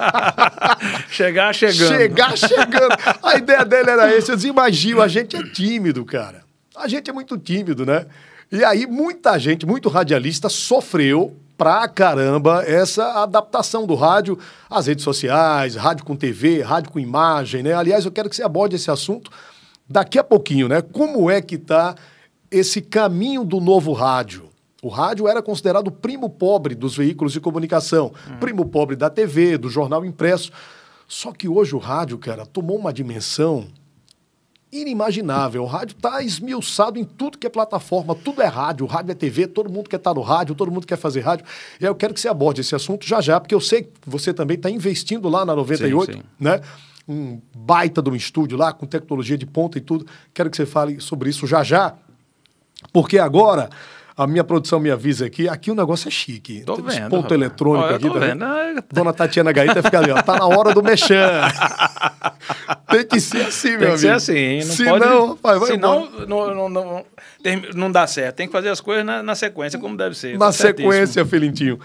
[laughs] Chegar chegando. Chegar chegando. A ideia dele era essa. Eu dizia, imagina, a gente é tímido, cara. A gente é muito tímido, né? E aí, muita gente, muito radialista, sofreu pra caramba essa adaptação do rádio às redes sociais, rádio com TV, rádio com imagem, né? Aliás, eu quero que você aborde esse assunto daqui a pouquinho, né? Como é que tá esse caminho do novo rádio? O rádio era considerado o primo pobre dos veículos de comunicação, primo pobre da TV, do jornal impresso. Só que hoje o rádio, cara, tomou uma dimensão inimaginável. O rádio está esmiuçado em tudo que é plataforma, tudo é rádio, rádio é TV, todo mundo quer estar no rádio, todo mundo quer fazer rádio. E aí eu quero que você aborde esse assunto já já, porque eu sei que você também está investindo lá na 98, Sim, sim. né? Um baita de um estúdio lá, com tecnologia de ponta e tudo. Quero que você fale sobre isso já já, porque agora a minha produção me avisa aqui, aqui o negócio é chique. Tô Tem vendo, ponto eletrônico eu aqui. tô tá vendo. Ah, Dona Tatiana Gaita fica ali, ó. Tá na hora do mexer. [laughs] Tem que ser assim, meu Tem que ser amigo. assim, não Se pode. não, rapaz, vai senão não, não, não, não dá certo. Tem que fazer as coisas na, na sequência, como deve ser. Na Tá sequência, Felintinho.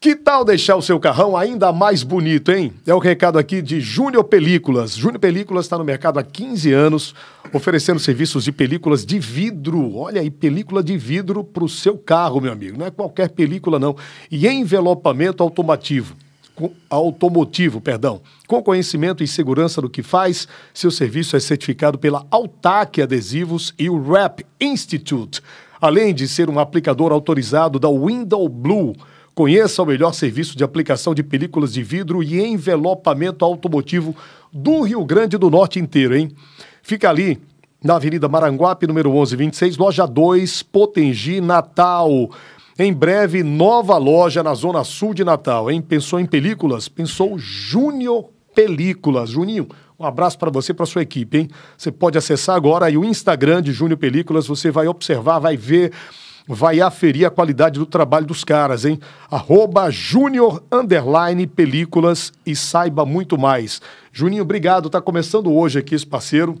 Que tal deixar o seu carrão ainda mais bonito, hein? É o recado aqui de Júnior Películas. Júnior Películas está no mercado há 15 anos, oferecendo serviços de películas de vidro. Olha aí, película de vidro para o seu carro, meu amigo. Não é qualquer película, não. E envelopamento automativo. Automotivo, perdão. Com conhecimento e segurança do que faz, seu serviço é certificado pela Altac Adesivos e o Rap Institute. Além de ser um aplicador autorizado da Window Blue, conheça o melhor serviço de aplicação de películas de vidro e envelopamento automotivo do Rio Grande do Norte inteiro, hein? Fica ali na Avenida Maranguape, número 1126, loja 2, Potengi, Natal. Em breve, nova loja na Zona Sul de Natal, hein? Pensou em películas? Pensou Júnior Películas. Juninho, um abraço para você e para sua equipe, hein? Você pode acessar agora aí o Instagram de Júnior Películas, você vai observar, vai ver, vai aferir a qualidade do trabalho dos caras, hein? Arroba Júnior Underline Películas e saiba muito mais. Juninho, obrigado, tá começando hoje aqui esse parceiro.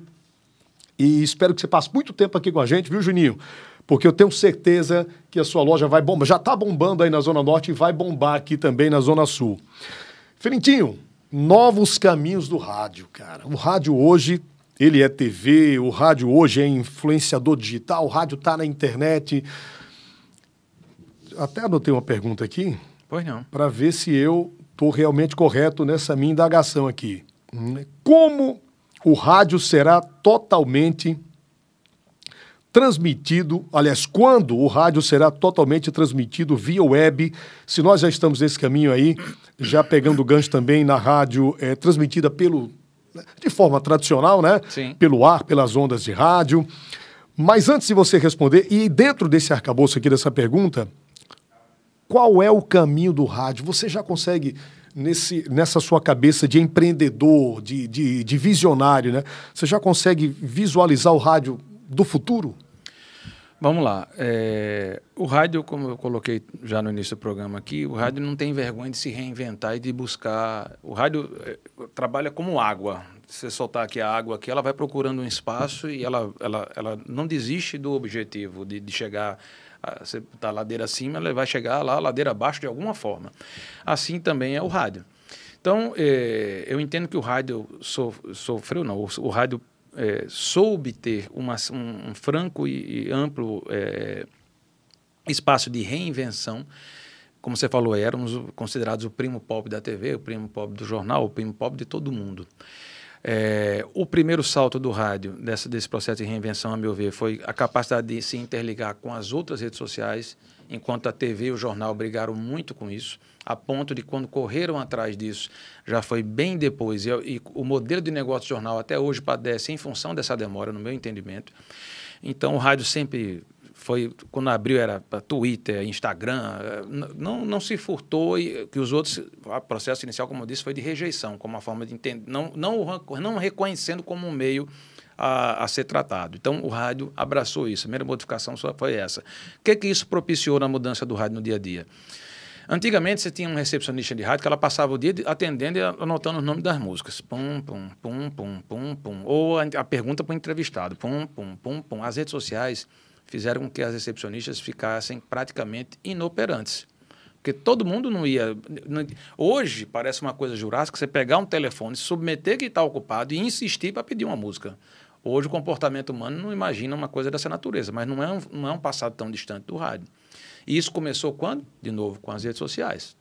E espero que você passe muito tempo aqui com a gente, viu, Juninho? Porque eu tenho certeza que a sua loja vai bombar. Já está bombando aí na Zona Norte e vai bombar aqui também na Zona Sul. Felintinho, novos caminhos do rádio, cara. O rádio hoje, ele é TV, o rádio hoje é influenciador digital, o rádio está na internet. Até anotei uma pergunta aqui Pois não. para ver se eu estou realmente correto nessa minha indagação aqui. Como o rádio será totalmente transmitido, aliás, quando o rádio será totalmente transmitido via web, se nós já estamos nesse caminho aí, já pegando o gancho também na rádio é, transmitida pelo de forma tradicional, né? Sim. Pelo ar, pelas ondas de rádio. Mas antes de você responder, e dentro desse arcabouço aqui dessa pergunta, qual é o caminho do rádio? Você já consegue, nesse, nessa sua cabeça de empreendedor, de, de, de visionário, né? Você já consegue visualizar o rádio do futuro? Vamos lá. É, o rádio, como eu coloquei já no início do programa aqui, o rádio não tem vergonha de se reinventar e de buscar. O rádio é, trabalha como água. Se você soltar aqui a água aqui, ela vai procurando um espaço e ela, ela, ela não desiste do objetivo de, de chegar. Você está ladeira acima, ela vai chegar lá, ladeira abaixo de alguma forma. Assim também é o rádio. Então, eh, eu entendo que o rádio sof- sofreu, não, o, o rádio eh, soube ter uma, um, um franco e, e amplo eh, espaço de reinvenção. Como você falou, éramos considerados o primo pobre da TV, o primo pobre do jornal, o primo pobre de todo mundo. É, o primeiro salto do rádio dessa, desse processo de reinvenção, a meu ver, foi a capacidade de se interligar com as outras redes sociais, enquanto a TV e o jornal brigaram muito com isso, a ponto de quando correram atrás disso, já foi bem depois. E, e o modelo de negócio jornal até hoje padece em função dessa demora, no meu entendimento. Então, o rádio sempre foi quando abriu era Twitter, Instagram, eh, não, não se furtou e que os outros, o processo inicial, como eu disse, foi de rejeição, como uma forma de entender, não, não, não reconhecendo como um meio a, a, ser tratado. Então, o rádio abraçou isso. A primeira modificação só foi essa. O que, que isso propiciou na mudança do rádio no dia a dia? Antigamente, você tinha um recepcionista de rádio que ela passava o dia atendendo e anotando os nomes das músicas. Pum, pum, pum, pum, pum, pum. Ou a, a pergunta para o entrevistado. Pum, pum, pum, pum. As redes sociais fizeram com que as recepcionistas ficassem praticamente inoperantes. Porque todo mundo não ia. Hoje parece uma coisa jurássica você pegar um telefone, submeter que está ocupado e insistir para pedir uma música. Hoje o comportamento humano não imagina uma coisa dessa natureza, mas não é um, não é um passado tão distante do rádio. E isso começou quando? De novo, com as redes sociais.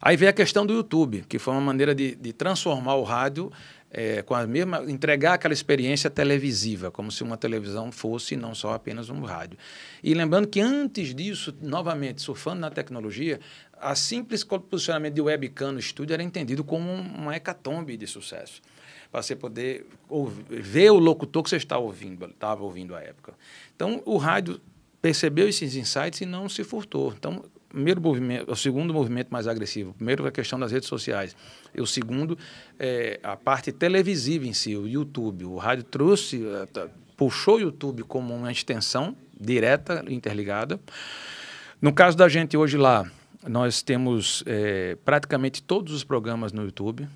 Aí veio a questão do YouTube, que foi uma maneira de, de transformar o rádio é, com a mesma entregar aquela experiência televisiva, como se uma televisão fosse não só apenas um rádio. E lembrando que antes disso, novamente surfando na tecnologia, a simples posicionamento de webcam no estúdio era entendido como uma hecatombe de sucesso para você poder ouvir, ver o locutor que você está ouvindo, estava ouvindo à época. Então, o rádio percebeu esses insights e não se furtou. Então, primeiro movimento, o segundo movimento mais agressivo. Primeiro a questão das redes sociais. E o segundo é a parte televisiva em si, o YouTube. O rádio trouxe, eh, puxou o YouTube como uma extensão direta, interligada. No caso da gente hoje lá, nós temos é, praticamente todos os programas no YouTube.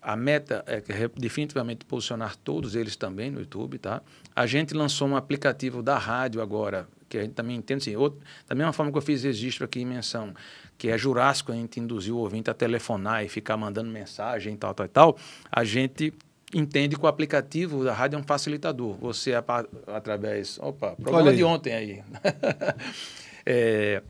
A meta é definitivamente posicionar todos eles também no YouTube, tá? A gente lançou um aplicativo da rádio agora, que a gente também entende assim, outro, da mesma forma que eu fiz registro aqui em menção, que é jurássico, a gente induziu o ouvinte a telefonar e ficar mandando mensagem e tal, tal e tal, a gente entende que o aplicativo da rádio é um facilitador. Você, através... Opa, problema de ontem aí. [laughs] é,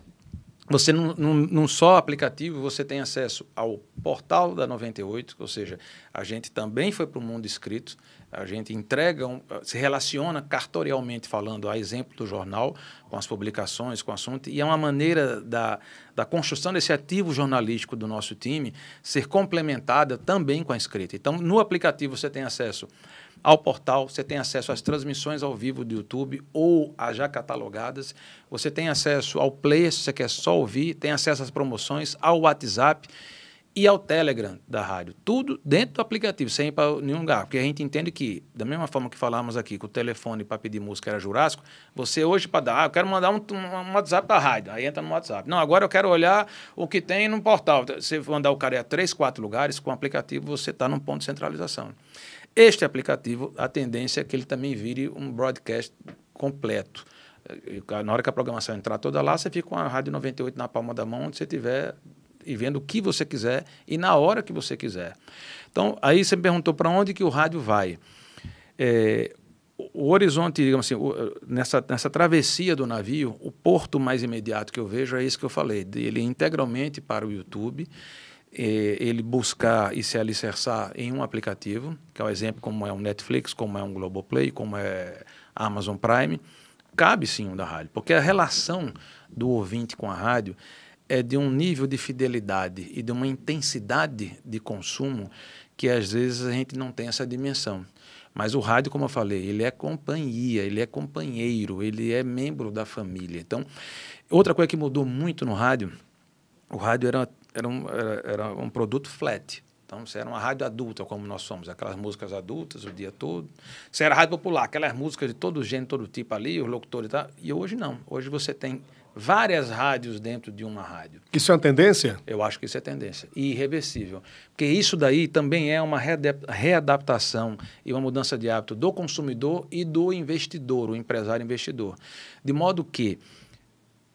você, num, num, só aplicativo, você tem acesso ao portal da 98, ou seja, a gente também foi para o mundo escrito, a gente entrega, um, se relaciona cartorialmente falando, a exemplo do jornal, com as publicações, com o assunto, e é uma maneira da, da construção desse ativo jornalístico do nosso time ser complementada também com a escrita. Então, no aplicativo você tem acesso ao portal, você tem acesso às transmissões ao vivo do YouTube ou às já catalogadas, você tem acesso ao player, se você quer só ouvir, tem acesso às promoções, ao WhatsApp e ao Telegram da rádio. Tudo dentro do aplicativo, sem ir para nenhum lugar. Porque a gente entende que, da mesma forma que falamos aqui, que o telefone para pedir música era Jurássico, você hoje para dar, ah, eu quero mandar um, um, WhatsApp para a rádio, aí entra no WhatsApp. Não, agora eu quero olhar o que tem no portal. Você mandar o cara a três, quatro lugares, com o aplicativo você está num ponto de centralização. Este aplicativo, a tendência é que ele também vire um broadcast completo. Na hora que a programação entrar toda lá, você fica com a Rádio 98 na palma da mão, onde você estiver e vendo o que você quiser e na hora que você quiser. Então, aí você me perguntou para onde que o rádio vai. É, o horizonte, digamos assim, o, nessa, nessa travessia do navio, o porto mais imediato que eu vejo é isso que eu falei, dele integralmente para o YouTube, é, ele buscar e se alicerçar em um aplicativo, que é o um exemplo como é um Netflix, como é um Globoplay, como é Amazon Prime, cabe sim um da rádio, porque a relação do ouvinte com a rádio é de um nível de fidelidade e de uma intensidade de consumo que às vezes a gente não tem essa dimensão. Mas o rádio, como eu falei, ele é companhia, ele é companheiro, ele é membro da família. Então, outra coisa que mudou muito no rádio, o rádio era, era, um, era, era um produto flat. Então, você era uma rádio adulta, como nós somos, aquelas músicas adultas o dia todo. Você era rádio popular, aquelas músicas de todo gênero, todo tipo ali, os locutores e tal. E hoje não. Hoje você tem várias rádios dentro de uma rádio. Isso é uma tendência? Eu acho que isso é tendência. E irreversível. Porque isso daí também é uma readaptação e uma mudança de hábito do consumidor e do investidor, o empresário investidor. De modo que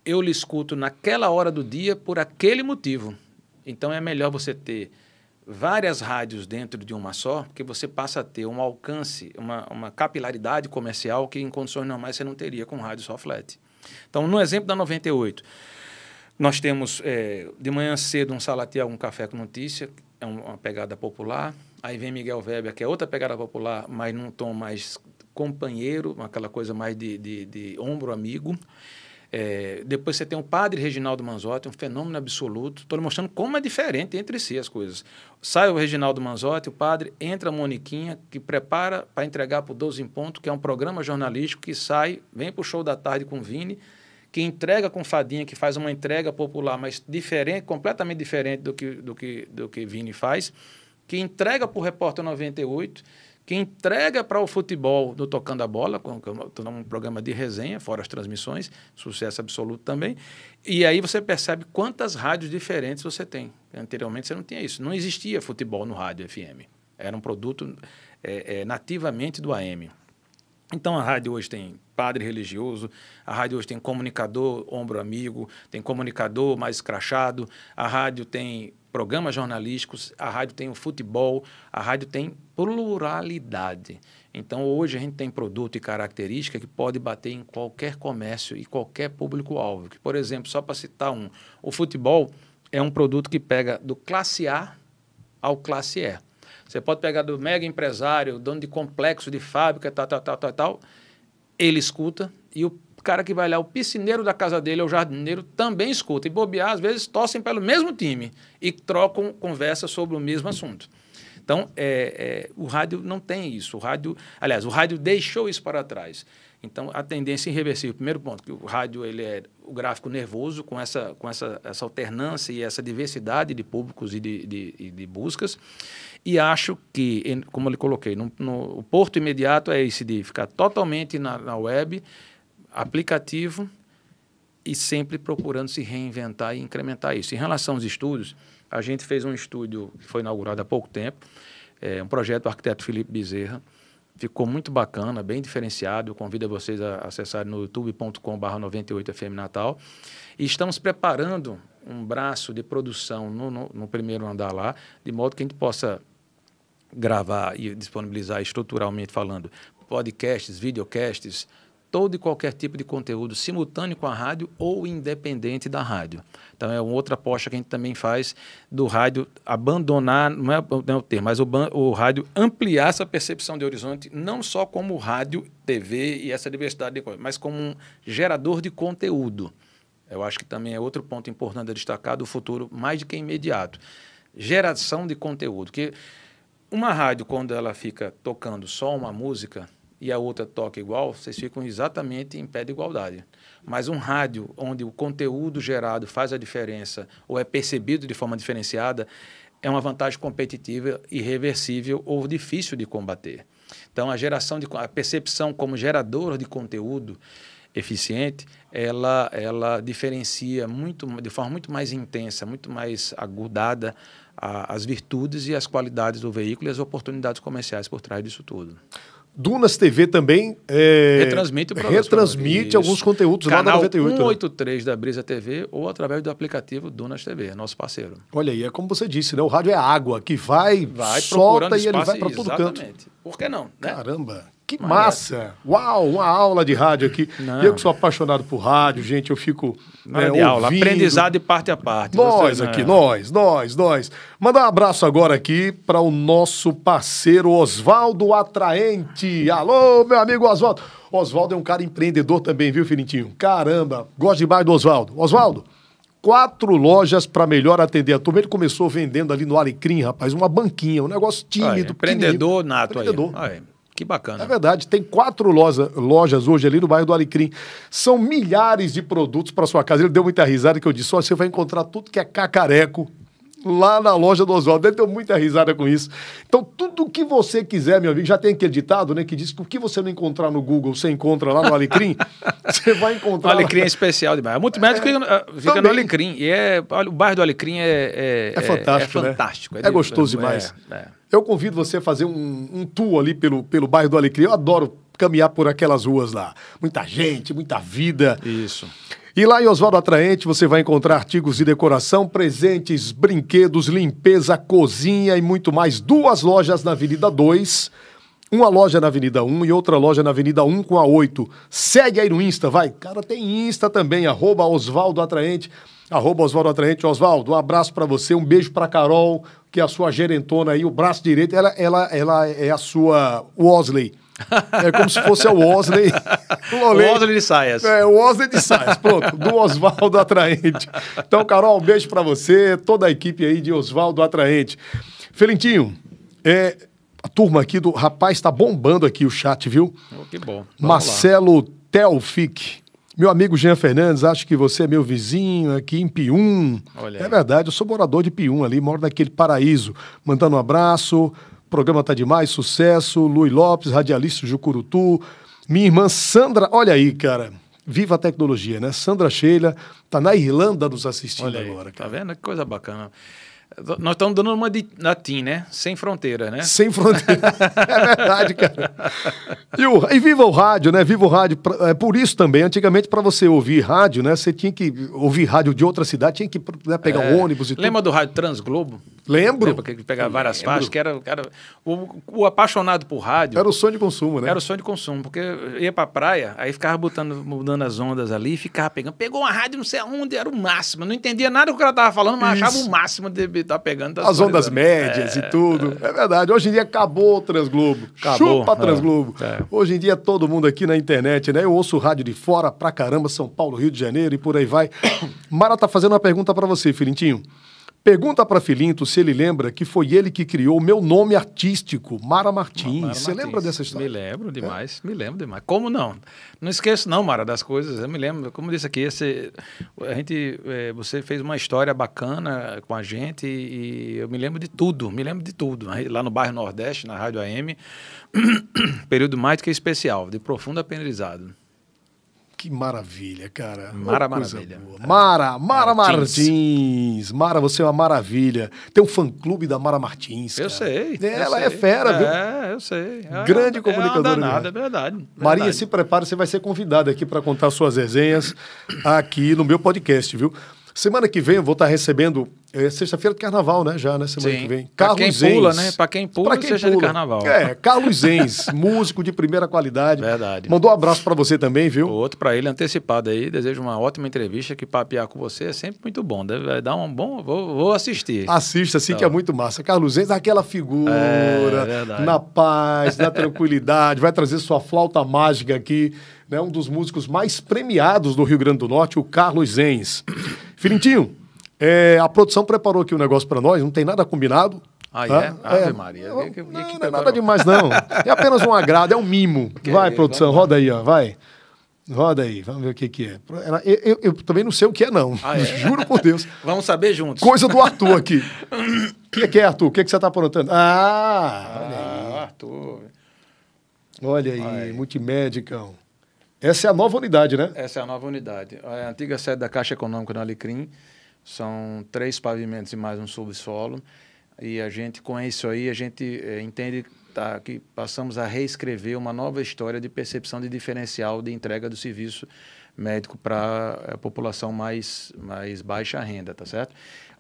eu lhe escuto naquela hora do dia por aquele motivo. Então é melhor você ter várias rádios dentro de uma só, porque você passa a ter um alcance, uma, uma capilaridade comercial que em condições normais você não teria com rádio só flat. Então, no exemplo da 98, nós temos é, de manhã cedo um salatiel, um café com notícia, é uma pegada popular. Aí vem Miguel Weber, que é outra pegada popular, mas num tom mais companheiro, aquela coisa mais de, de, de ombro amigo. É, depois você tem o padre Reginaldo Manzotti, um fenômeno absoluto. Estou mostrando como é diferente entre si as coisas. Sai o Reginaldo Manzotti, o padre, entra a Moniquinha, que prepara para entregar para o 12 em Ponto, que é um programa jornalístico que sai, vem para o show da tarde com o Vini, que entrega com Fadinha, que faz uma entrega popular, mas diferente, completamente diferente do que, do que, do que Vini faz, que entrega para o Repórter 98 que entrega para o futebol do Tocando a Bola, com, com um programa de resenha, fora as transmissões, sucesso absoluto também. E aí você percebe quantas rádios diferentes você tem. Anteriormente você não tinha isso. Não existia futebol no rádio FM. Era um produto é, é, nativamente do AM. Então a rádio hoje tem padre religioso, a rádio hoje tem comunicador ombro amigo, tem comunicador mais crachado, a rádio tem programas jornalísticos, a rádio tem o futebol, a rádio tem pluralidade. Então, hoje a gente tem produto e característica que pode bater em qualquer comércio e qualquer público-alvo. Por exemplo, só para citar um, o futebol é um produto que pega do classe A ao classe E. Você pode pegar do mega empresário, dono de complexo de fábrica, tal, tal, tal, tal, tal. Ele escuta e o cara que vai lá, o piscineiro da casa dele, ou o jardineiro, também escuta. E bobear, às vezes, torcem pelo mesmo time e trocam conversa sobre o mesmo assunto. Então, é, é, o rádio não tem isso. O rádio, aliás, o rádio deixou isso para trás. Então, a tendência é irreversível. Primeiro ponto, que o rádio ele é o gráfico nervoso, com essa, com essa, essa alternância e essa diversidade de públicos e de, de, de buscas. E acho que, como eu lhe coloquei, no, no, o porto imediato é esse de ficar totalmente na, na web, aplicativo e sempre procurando se reinventar e incrementar isso. Em relação aos estudos, a gente fez um estúdio que foi inaugurado há pouco tempo, é, um projeto do arquiteto Felipe Bezerra. Ficou muito bacana, bem diferenciado. Eu convido vocês a acessarem no youtube.com.br 98FM Natal. E estamos preparando um braço de produção no, no, no primeiro andar lá, de modo que a gente possa gravar e disponibilizar estruturalmente falando podcasts, videocasts, todo e qualquer tipo de conteúdo simultâneo com a rádio ou independente da rádio. Então, é uma outra aposta que a gente também faz do rádio abandonar, não é, não é o termo, mas o, o rádio ampliar essa percepção de horizonte, não só como rádio, TV e essa diversidade de coisas, mas como um gerador de conteúdo. Eu acho que também é outro ponto importante a destacar do futuro, mais do que imediato. Geração de conteúdo. Que uma rádio, quando ela fica tocando só uma música, e a outra toca igual, vocês ficam exatamente em pé de igualdade. Mas um rádio onde o conteúdo gerado faz a diferença ou é percebido de forma diferenciada é uma vantagem competitiva irreversível ou difícil de combater. Então a geração de a percepção como gerador de conteúdo eficiente, ela ela diferencia muito de forma muito mais intensa, muito mais agudada a, as virtudes e as qualidades do veículo e as oportunidades comerciais por trás disso tudo. Dunas TV também é, retransmite, retransmite alguns conteúdos Canal lá da 98. 183 né? da Brisa TV ou através do aplicativo Dunas TV, nosso parceiro. Olha aí, é como você disse, né? O rádio é água que vai, vai solta e ele vai para todo canto. Por que não? Né? Caramba. Que massa! Uau, uma aula de rádio aqui. Não. Eu que sou apaixonado por rádio, gente, eu fico. Não é, de aula, aprendizado de parte a parte. Nós Você, aqui, nós, nós, nós. Mandar um abraço agora aqui para o nosso parceiro Oswaldo Atraente. Alô, meu amigo Oswaldo. Oswaldo é um cara empreendedor também, viu, Finitinho? Caramba, gosto demais do Oswaldo. Oswaldo, quatro lojas para melhor atender a turma. Ele começou vendendo ali no Alecrim, rapaz, uma banquinha, um negócio tímido. Ah, empreendedor nato empreendedor. aí. É. Que bacana. É verdade, tem quatro loja, lojas hoje ali no bairro do Alecrim. São milhares de produtos para sua casa. Ele deu muita risada que eu disse: oh, você vai encontrar tudo que é cacareco lá na loja do Oswaldo. Ele deu muita risada com isso. Então, tudo que você quiser, meu amigo, já tem aquele ditado, né, que diz que o que você não encontrar no Google, você encontra lá no Alecrim, [laughs] você vai encontrar. O Alecrim lá. é especial demais. Muito médico é, fica, fica no Alecrim. E é, o bairro do Alecrim é, é, é fantástico. É, é fantástico. É, gostoso demais. É, é. Eu convido você a fazer um, um tour ali pelo, pelo bairro do Alecrim. Eu adoro caminhar por aquelas ruas lá. Muita gente, muita vida. Isso. E lá em Oswaldo Atraente você vai encontrar artigos de decoração, presentes, brinquedos, limpeza, cozinha e muito mais. Duas lojas na Avenida 2, Uma loja na Avenida 1 e outra loja na Avenida 1 com a 8. Segue aí no Insta, vai. Cara, tem Insta também, arroba Osvaldo Atraente. Arroba Osvaldo Atraente. Osvaldo, um abraço para você, um beijo pra Carol, que é a sua gerentona aí, o braço direito, ela, ela, ela é a sua Wesley. É como se fosse [laughs] o Wesley. O Wesley de Saias. É, o Wesley de Saias, pronto, do Osvaldo Atraente. Então, Carol, um beijo para você, toda a equipe aí de Osvaldo Atraente. Felintinho, é, a turma aqui do. Rapaz, está bombando aqui o chat, viu? Oh, que bom. Vamos Marcelo Telfic. Meu amigo Jean Fernandes, acho que você é meu vizinho aqui em Pium. Olha é verdade, eu sou morador de Pium ali, moro naquele paraíso. Mandando um abraço. O programa tá demais, sucesso. Luiz Lopes, radialista Jucurutu. Minha irmã Sandra, olha aí, cara. Viva a tecnologia, né? Sandra Sheila tá na Irlanda nos assistindo agora, tá cara. vendo? Que coisa bacana. Nós estamos dando uma de na TIM, né? Sem fronteira, né? Sem fronteira. [laughs] é verdade, cara. E, o- e viva o rádio, né? Viva o rádio. É por isso também, antigamente, para você ouvir rádio, né? Você tinha que ouvir rádio de outra cidade, tinha que né, pegar um ônibus e tudo. É. Lembra do rádio Transglobo? Lembro. Lembra que pegava várias Lembro. faixas, que era, era o, o apaixonado por rádio. Era o sonho de consumo, né? Era o sonho de consumo, porque ia pra praia, aí ficava botando, mudando as ondas ali, ficava pegando. Pegou uma rádio não sei aonde, era o máximo. Não entendia nada do que o cara tava falando, mas Isso. achava o máximo de estar pegando. tá As ondas médias e tudo. É verdade. Hoje em dia acabou o Transglobo. Acabou, Chupa é. Transglobo. É. Hoje em dia todo mundo aqui na internet, né? Eu ouço rádio de fora pra caramba, São Paulo, Rio de Janeiro e por aí vai. [coughs] Mara tá fazendo uma pergunta pra você, Filintinho. Pergunta pra Filinto se ele lembra que foi ele que criou o meu nome artístico, Mara Martins. Mara Você Martins. lembra dessa história? Me lembro demais, me lembro demais. Como não? Não esqueço não, Mara, das coisas. Eu me lembro, como disse aqui, esse, a gente, eh, você fez uma história bacana com a gente e, eu me lembro de tudo, me lembro de tudo. Lá no bairro Nordeste, na Rádio AM, [coughs] período mais do que especial, de profundo aprendizado. Que maravilha, cara. Mara coisa Maravilha. boa. Mara, Mara Martins. Martins. Mara, você é uma maravilha. Tem um fã-clube da Mara Martins. Eu cara. sei. eu Ela sei. é fera, viu? É, eu sei. É Grande uma- comunicadora É danada, é verdade. Maria, se prepara, você vai ser convidada aqui para contar suas resenhas aqui no meu podcast, viu? Semana que vem eu vou estar recebendo, é sexta-feira de carnaval, né? Já, né? Semana Sim. que vem. Pra Carlos quem pula, né? Pra quem pula, Pra quem seja de pula. carnaval. É, Carlos Zenz, [laughs] músico de primeira qualidade. Verdade. Mandou um abraço para você também, viu? Outro para ele antecipado aí. Desejo uma ótima entrevista. Que papear com você é sempre muito bom. Deve vai dar um bom. Vou, vou assistir. Assista, assim, que é muito massa. Carlos Zenz, aquela figura, É, verdade. na paz, na tranquilidade, vai trazer sua flauta mágica aqui, né? Um dos músicos mais premiados do Rio Grande do Norte, o Carlos Zenz. Filintinho, é, a produção preparou aqui um negócio para nós, não tem nada combinado. Ah, tá? é? Ave Maria. Não, Que- que- que não, não é nada demais, não. [laughs] É apenas um agrado, é um mimo. vai, é? produção, roda aí, ó, vai. Roda aí, vamos ver o que, que é. Eu, eu- eu também não sei o que é, não. Ah, é? [laughs] Juro por Deus. Vamos saber juntos. Coisa do Arthur aqui. O [coughs] que, que é, Arthur? O que, que você está aprontando? Ah, olha aí. Ah, Arthur. Olha aí, Ai. multimédicão. Essa é a nova unidade, né? Essa é a nova unidade. A antiga sede da Caixa Econômica no Alecrim. São três pavimentos e mais um subsolo. E a gente, com isso aí, a gente eh, entende tá, que passamos a reescrever uma nova história de percepção de diferencial de entrega do serviço médico para a população mais, mais baixa renda, tá certo?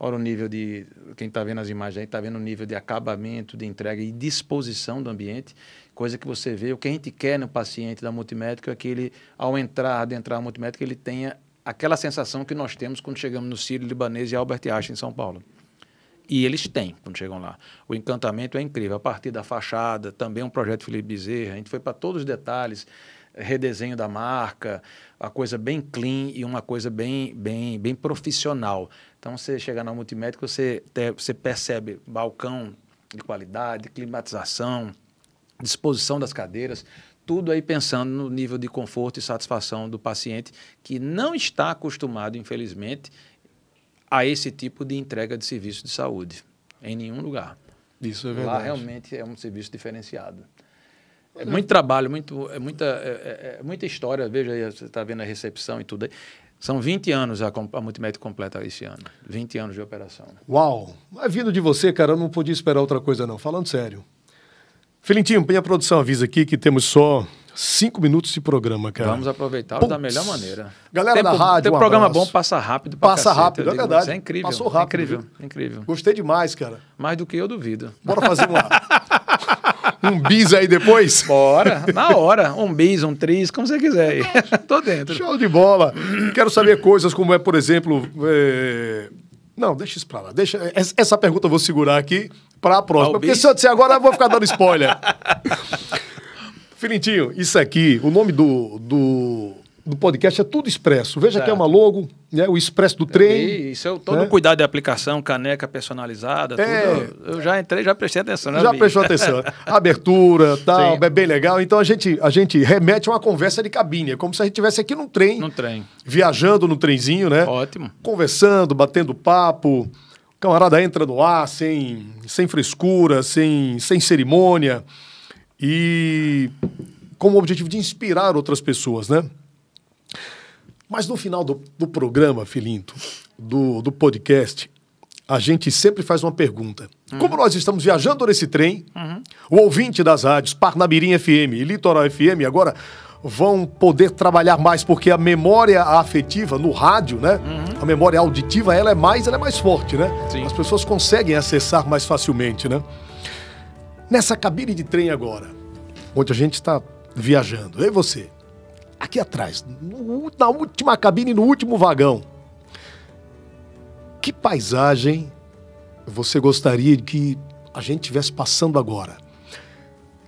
Ora, o nível de. Quem está vendo as imagens aí está vendo o nível de acabamento, de entrega e disposição do ambiente, coisa que você vê. O que a gente quer no paciente da multimédica é que ele, ao entrar, adentrar a multimédica, ele tenha aquela sensação que nós temos quando chegamos no Sírio Libanês e Albert Einstein, em São Paulo. E eles têm quando chegam lá. O encantamento é incrível. A partir da fachada, também um projeto Felipe Bezerra. A gente foi para todos os detalhes, redesenho da marca, a coisa bem clean e uma coisa bem, bem, bem profissional. Então, você chegar na multimédica, você, te- você percebe balcão de qualidade, climatização, disposição das cadeiras, tudo aí pensando no nível de conforto e satisfação do paciente que não está acostumado, infelizmente, a esse tipo de entrega de serviço de saúde em nenhum lugar. Isso é Lá verdade. realmente é um serviço diferenciado. É muito trabalho, muito, é muita, é, é- é muita história. Veja aí, você está vendo a recepção e tudo aí. São 20 anos a, a Multimédia completa esse ano. 20 anos de operação. Uau! Mas vindo de você, cara, eu não podia esperar outra coisa, não. Falando sério. Filintinho, minha produção avisa aqui que temos só cinco minutos de programa, cara. Vamos aproveitá-lo Putz. da melhor maneira. Galera da Tempo- rádio, Tem um programa abraço. bom, passa rápido. Passa rápido, é digo, verdade. isso É incrível. Passou rápido, Incrível, incrível. Gostei demais, cara. Mais do que eu duvido. Bora fazer [laughs] uma. Um bis aí depois? Bora, na hora. Um bis, um tris, como você quiser. Tô dentro. Show de bola. Quero saber coisas como é, por exemplo. É... Não, deixa isso pra lá. Deixa... Essa pergunta eu vou segurar aqui para a próxima. Porque se eu disser agora, eu vou ficar dando spoiler. [laughs] Filintinho, isso aqui, o nome do, do, do podcast é tudo expresso. Veja certo. que é uma logo, né? o expresso do trem. Isso, é todo né? cuidado de aplicação, caneca personalizada, é, tudo. Eu já entrei, já prestei atenção. Né, já prestou atenção. [laughs] Abertura, tal, Sim. é bem legal. Então a gente, a gente remete a uma conversa de cabine. É como se a gente estivesse aqui num trem. Num trem. Viajando no trenzinho, né? Ótimo. Conversando, batendo papo. O camarada entra no ar sem, sem frescura, sem, sem cerimônia e com o objetivo de inspirar outras pessoas, né? Mas no final do, do programa, Filinto, do, do podcast, a gente sempre faz uma pergunta. Uhum. Como nós estamos viajando nesse trem, uhum. o ouvinte das rádios Parnamirim FM e Litoral FM agora vão poder trabalhar mais porque a memória afetiva no rádio, né? Uhum. A memória auditiva, ela é mais, ela é mais forte, né? Sim. As pessoas conseguem acessar mais facilmente, né? Nessa cabine de trem agora, onde a gente está viajando, eu e você, aqui atrás, na última cabine, no último vagão, que paisagem você gostaria que a gente estivesse passando agora?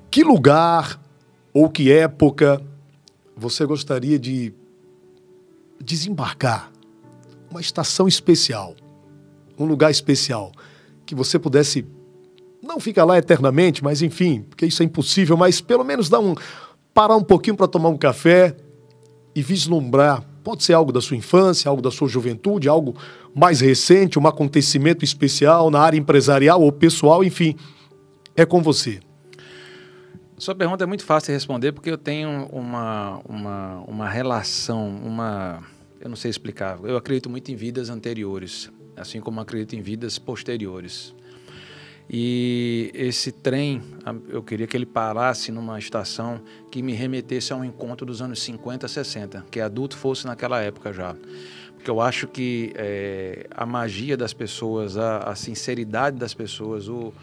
Que lugar ou que época você gostaria de desembarcar? Uma estação especial, um lugar especial, que você pudesse não fica lá eternamente, mas enfim, porque isso é impossível, mas pelo menos dá um parar um pouquinho para tomar um café e vislumbrar. Pode ser algo da sua infância, algo da sua juventude, algo mais recente, um acontecimento especial na área empresarial ou pessoal, enfim, é com você. Sua pergunta é muito fácil de responder porque eu tenho uma, uma, uma relação, uma. Eu não sei explicar. Eu acredito muito em vidas anteriores, assim como acredito em vidas posteriores. E esse trem, eu queria que ele parasse numa estação que me remetesse a um encontro dos anos 50, 60, que adulto fosse naquela época já. Porque eu acho que é, a magia das pessoas, a, a sinceridade das pessoas, o,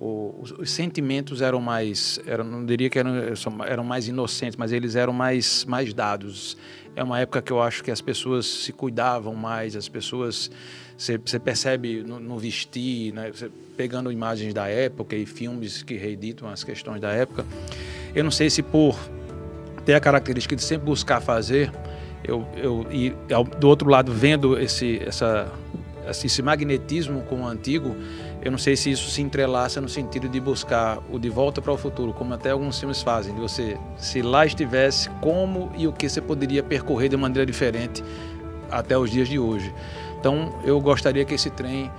o, os, os, sentimentos eram mais, eram, não diria que eram, eram mais inocentes, mas eles eram mais, mais dados. É uma época que eu acho que as pessoas se cuidavam mais, as pessoas você, percebe no, no vestir, né? Você, pegando imagens da época e filmes que reeditam as questões da época. Eu não sei se por ter a característica de sempre buscar fazer, eu, eu e do outro lado vendo esse, essa, esse magnetismo com o antigo, eu não sei se isso se entrelaça no sentido de buscar o de volta para o futuro, como até alguns filmes fazem, de você, se lá estivesse, como e o que você poderia percorrer de maneira diferente até os dias de hoje. Então, eu gostaria que esse trem,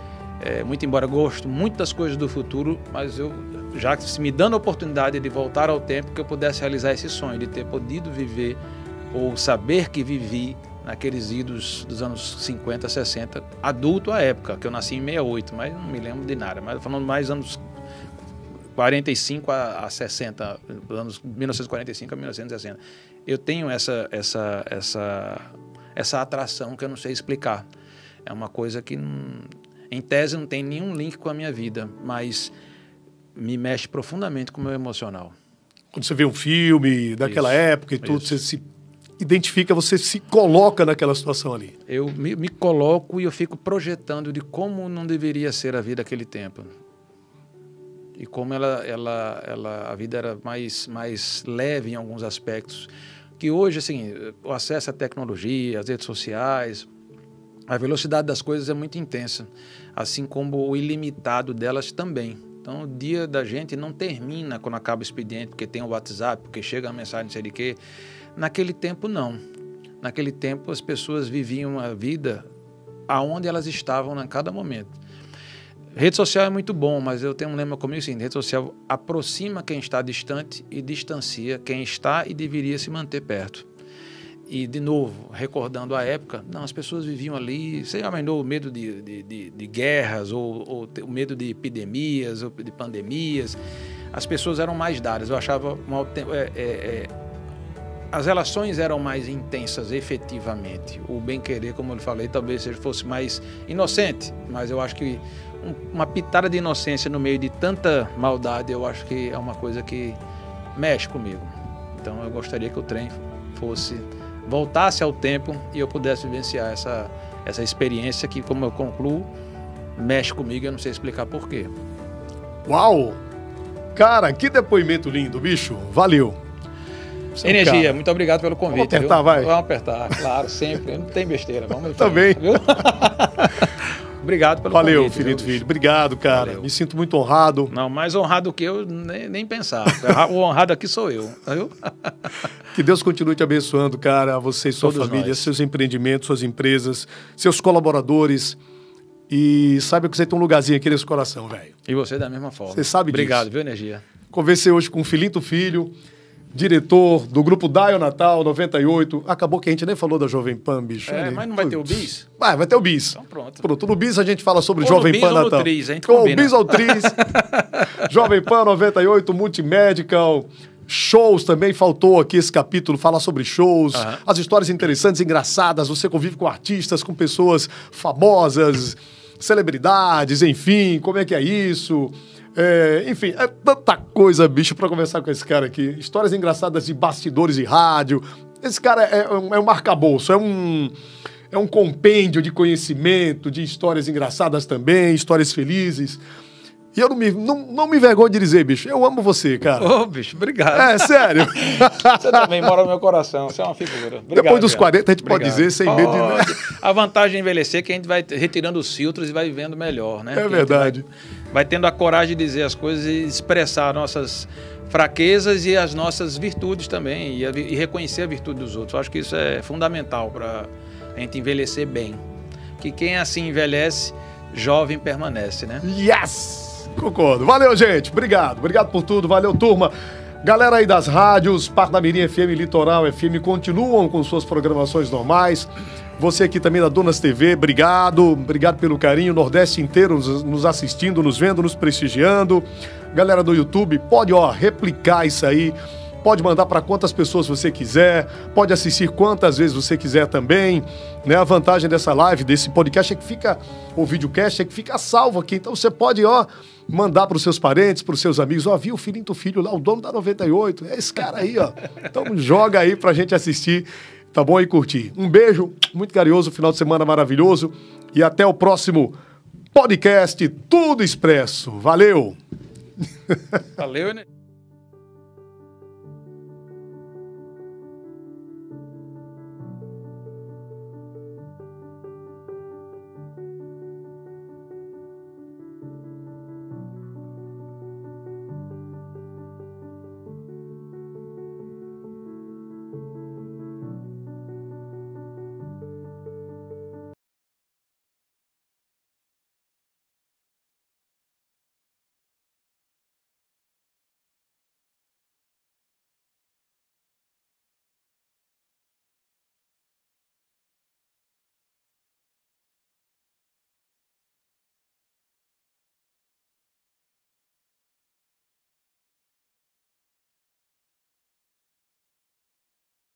é, muito embora gosto muito das coisas do futuro, mas eu já se me dando a oportunidade de voltar ao tempo que eu pudesse realizar esse sonho de ter podido viver ou saber que vivi naqueles idos dos anos 50, 60, adulto à época, que eu nasci em 68, mas não me lembro de nada, mas falando mais anos 45 a, a 60, anos 1945 a 1960. Eu tenho essa essa essa essa atração que eu não sei explicar. É uma coisa que, em tese, não tem nenhum link com a minha vida, mas me mexe profundamente com o meu emocional. Quando você vê um filme daquela isso, época e tudo, isso. você se identifica, você se coloca naquela situação ali. Eu me, me, coloco e eu fico projetando de como não deveria ser a vida naquele tempo. E como ela, ela, ela, a vida era mais, mais leve em alguns aspectos. Que hoje, assim, o acesso à tecnologia, às redes sociais, a velocidade das coisas é muito intensa, assim como o ilimitado delas também. Então, o dia da gente não termina quando acaba o expediente, porque tem o WhatsApp, porque chega a mensagem, não sei de quê. Naquele tempo, não. Naquele tempo, as pessoas viviam a vida aonde elas estavam a cada momento. Rede social é muito bom, mas eu tenho um lema comigo assim: rede social aproxima quem está distante e distancia quem está e deveria se manter perto. E, de novo, recordando a época, não, as pessoas viviam ali. Já imaginou o medo de, de, de, de guerras, ou, ou, o medo de epidemias, ou de pandemias? As pessoas eram mais dadas. Eu achava uma, é, é, é, as relações eram mais intensas, efetivamente. O bem-querer, como eu falei, talvez fosse mais inocente, mas eu acho que uma pitada de inocência no meio de tanta maldade, eu acho que é uma coisa que mexe comigo. Então eu gostaria que o trem fosse voltasse ao tempo e eu pudesse vivenciar essa essa experiência que, como eu concluo, mexe comigo. Eu não sei explicar porquê. Uau! Cara, que depoimento lindo, bicho. Valeu. Você Energia, um muito obrigado pelo convite. Vamos apertar, viu? vai. Vamos apertar, claro, sempre. Não tem besteira. Vamos [laughs] Também. [laughs] Obrigado pelo Valeu, convite. Valeu, Filho. Obrigado, cara. Valeu. Me sinto muito honrado. Não, mais honrado que eu, nem, nem pensar. o honrado aqui sou eu. Viu? [laughs] que Deus continue te abençoando, cara. Você e sua Todos família, nós. seus empreendimentos, suas empresas, seus colaboradores. E saiba que você tem um lugarzinho aqui nesse coração, velho. E você da mesma forma. Você sabe Obrigado, disso. viu, Energia? Conversei hoje com o Filito Filho diretor do grupo Dial Natal 98. Acabou que a gente nem falou da Jovem Pan, bicho. É, mas não vai ter o bis? Vai, vai ter o bis. Então pronto. Pronto, no bis a gente fala sobre ou Jovem Pan ou Natal. No a gente Com o bis ou Tris. [laughs] Jovem Pan 98, Multimedical. Shows também, faltou aqui esse capítulo, falar sobre shows, uhum. as histórias interessantes, engraçadas, você convive com artistas, com pessoas famosas, celebridades, enfim, como é que é isso? É, enfim, é tanta coisa, bicho, para conversar com esse cara aqui. Histórias engraçadas de bastidores de rádio. Esse cara é, é um, é marcabouço, é um, é um compêndio de conhecimento, de histórias engraçadas também, histórias felizes. E eu não me, não, não me envergonho de dizer, bicho, eu amo você, cara. Ô, oh, bicho, obrigado. É, sério. [laughs] você também mora no meu coração, você é uma figura. Obrigado, Depois dos 40, a gente obrigado. pode dizer sem pode. medo de. A vantagem de envelhecer é que a gente vai retirando os filtros e vai vivendo melhor, né? É verdade. Vai, vai, tendo a coragem de dizer as coisas e expressar nossas fraquezas e as nossas virtudes também, e, a, e reconhecer a virtude dos outros. Eu acho que isso é fundamental para a gente envelhecer bem. Que quem assim envelhece, jovem permanece, né? Yes! Concordo. Valeu, gente. Obrigado. Obrigado por tudo. Valeu, turma. Galera aí das rádios, Parnamirim FM, Litoral FM, continuam com suas programações normais. Você aqui também da Donas TV, obrigado. Obrigado pelo carinho. Nordeste inteiro nos assistindo, nos vendo, nos prestigiando. Galera do YouTube, pode, ó, replicar isso aí. Pode mandar para quantas pessoas você quiser, pode assistir quantas vezes você quiser também. Né? A vantagem dessa live, desse podcast é que fica, o videocast é que fica salvo aqui. Então você pode, ó, mandar para os seus parentes, para os seus amigos. Ó, viu o filhinho do filho lá, o dono da 98. É esse cara aí, ó. Então joga aí para gente assistir, tá bom? E curtir. Um beijo, muito carinhoso, final de semana maravilhoso. E até o próximo podcast Tudo Expresso. Valeu! Valeu, né?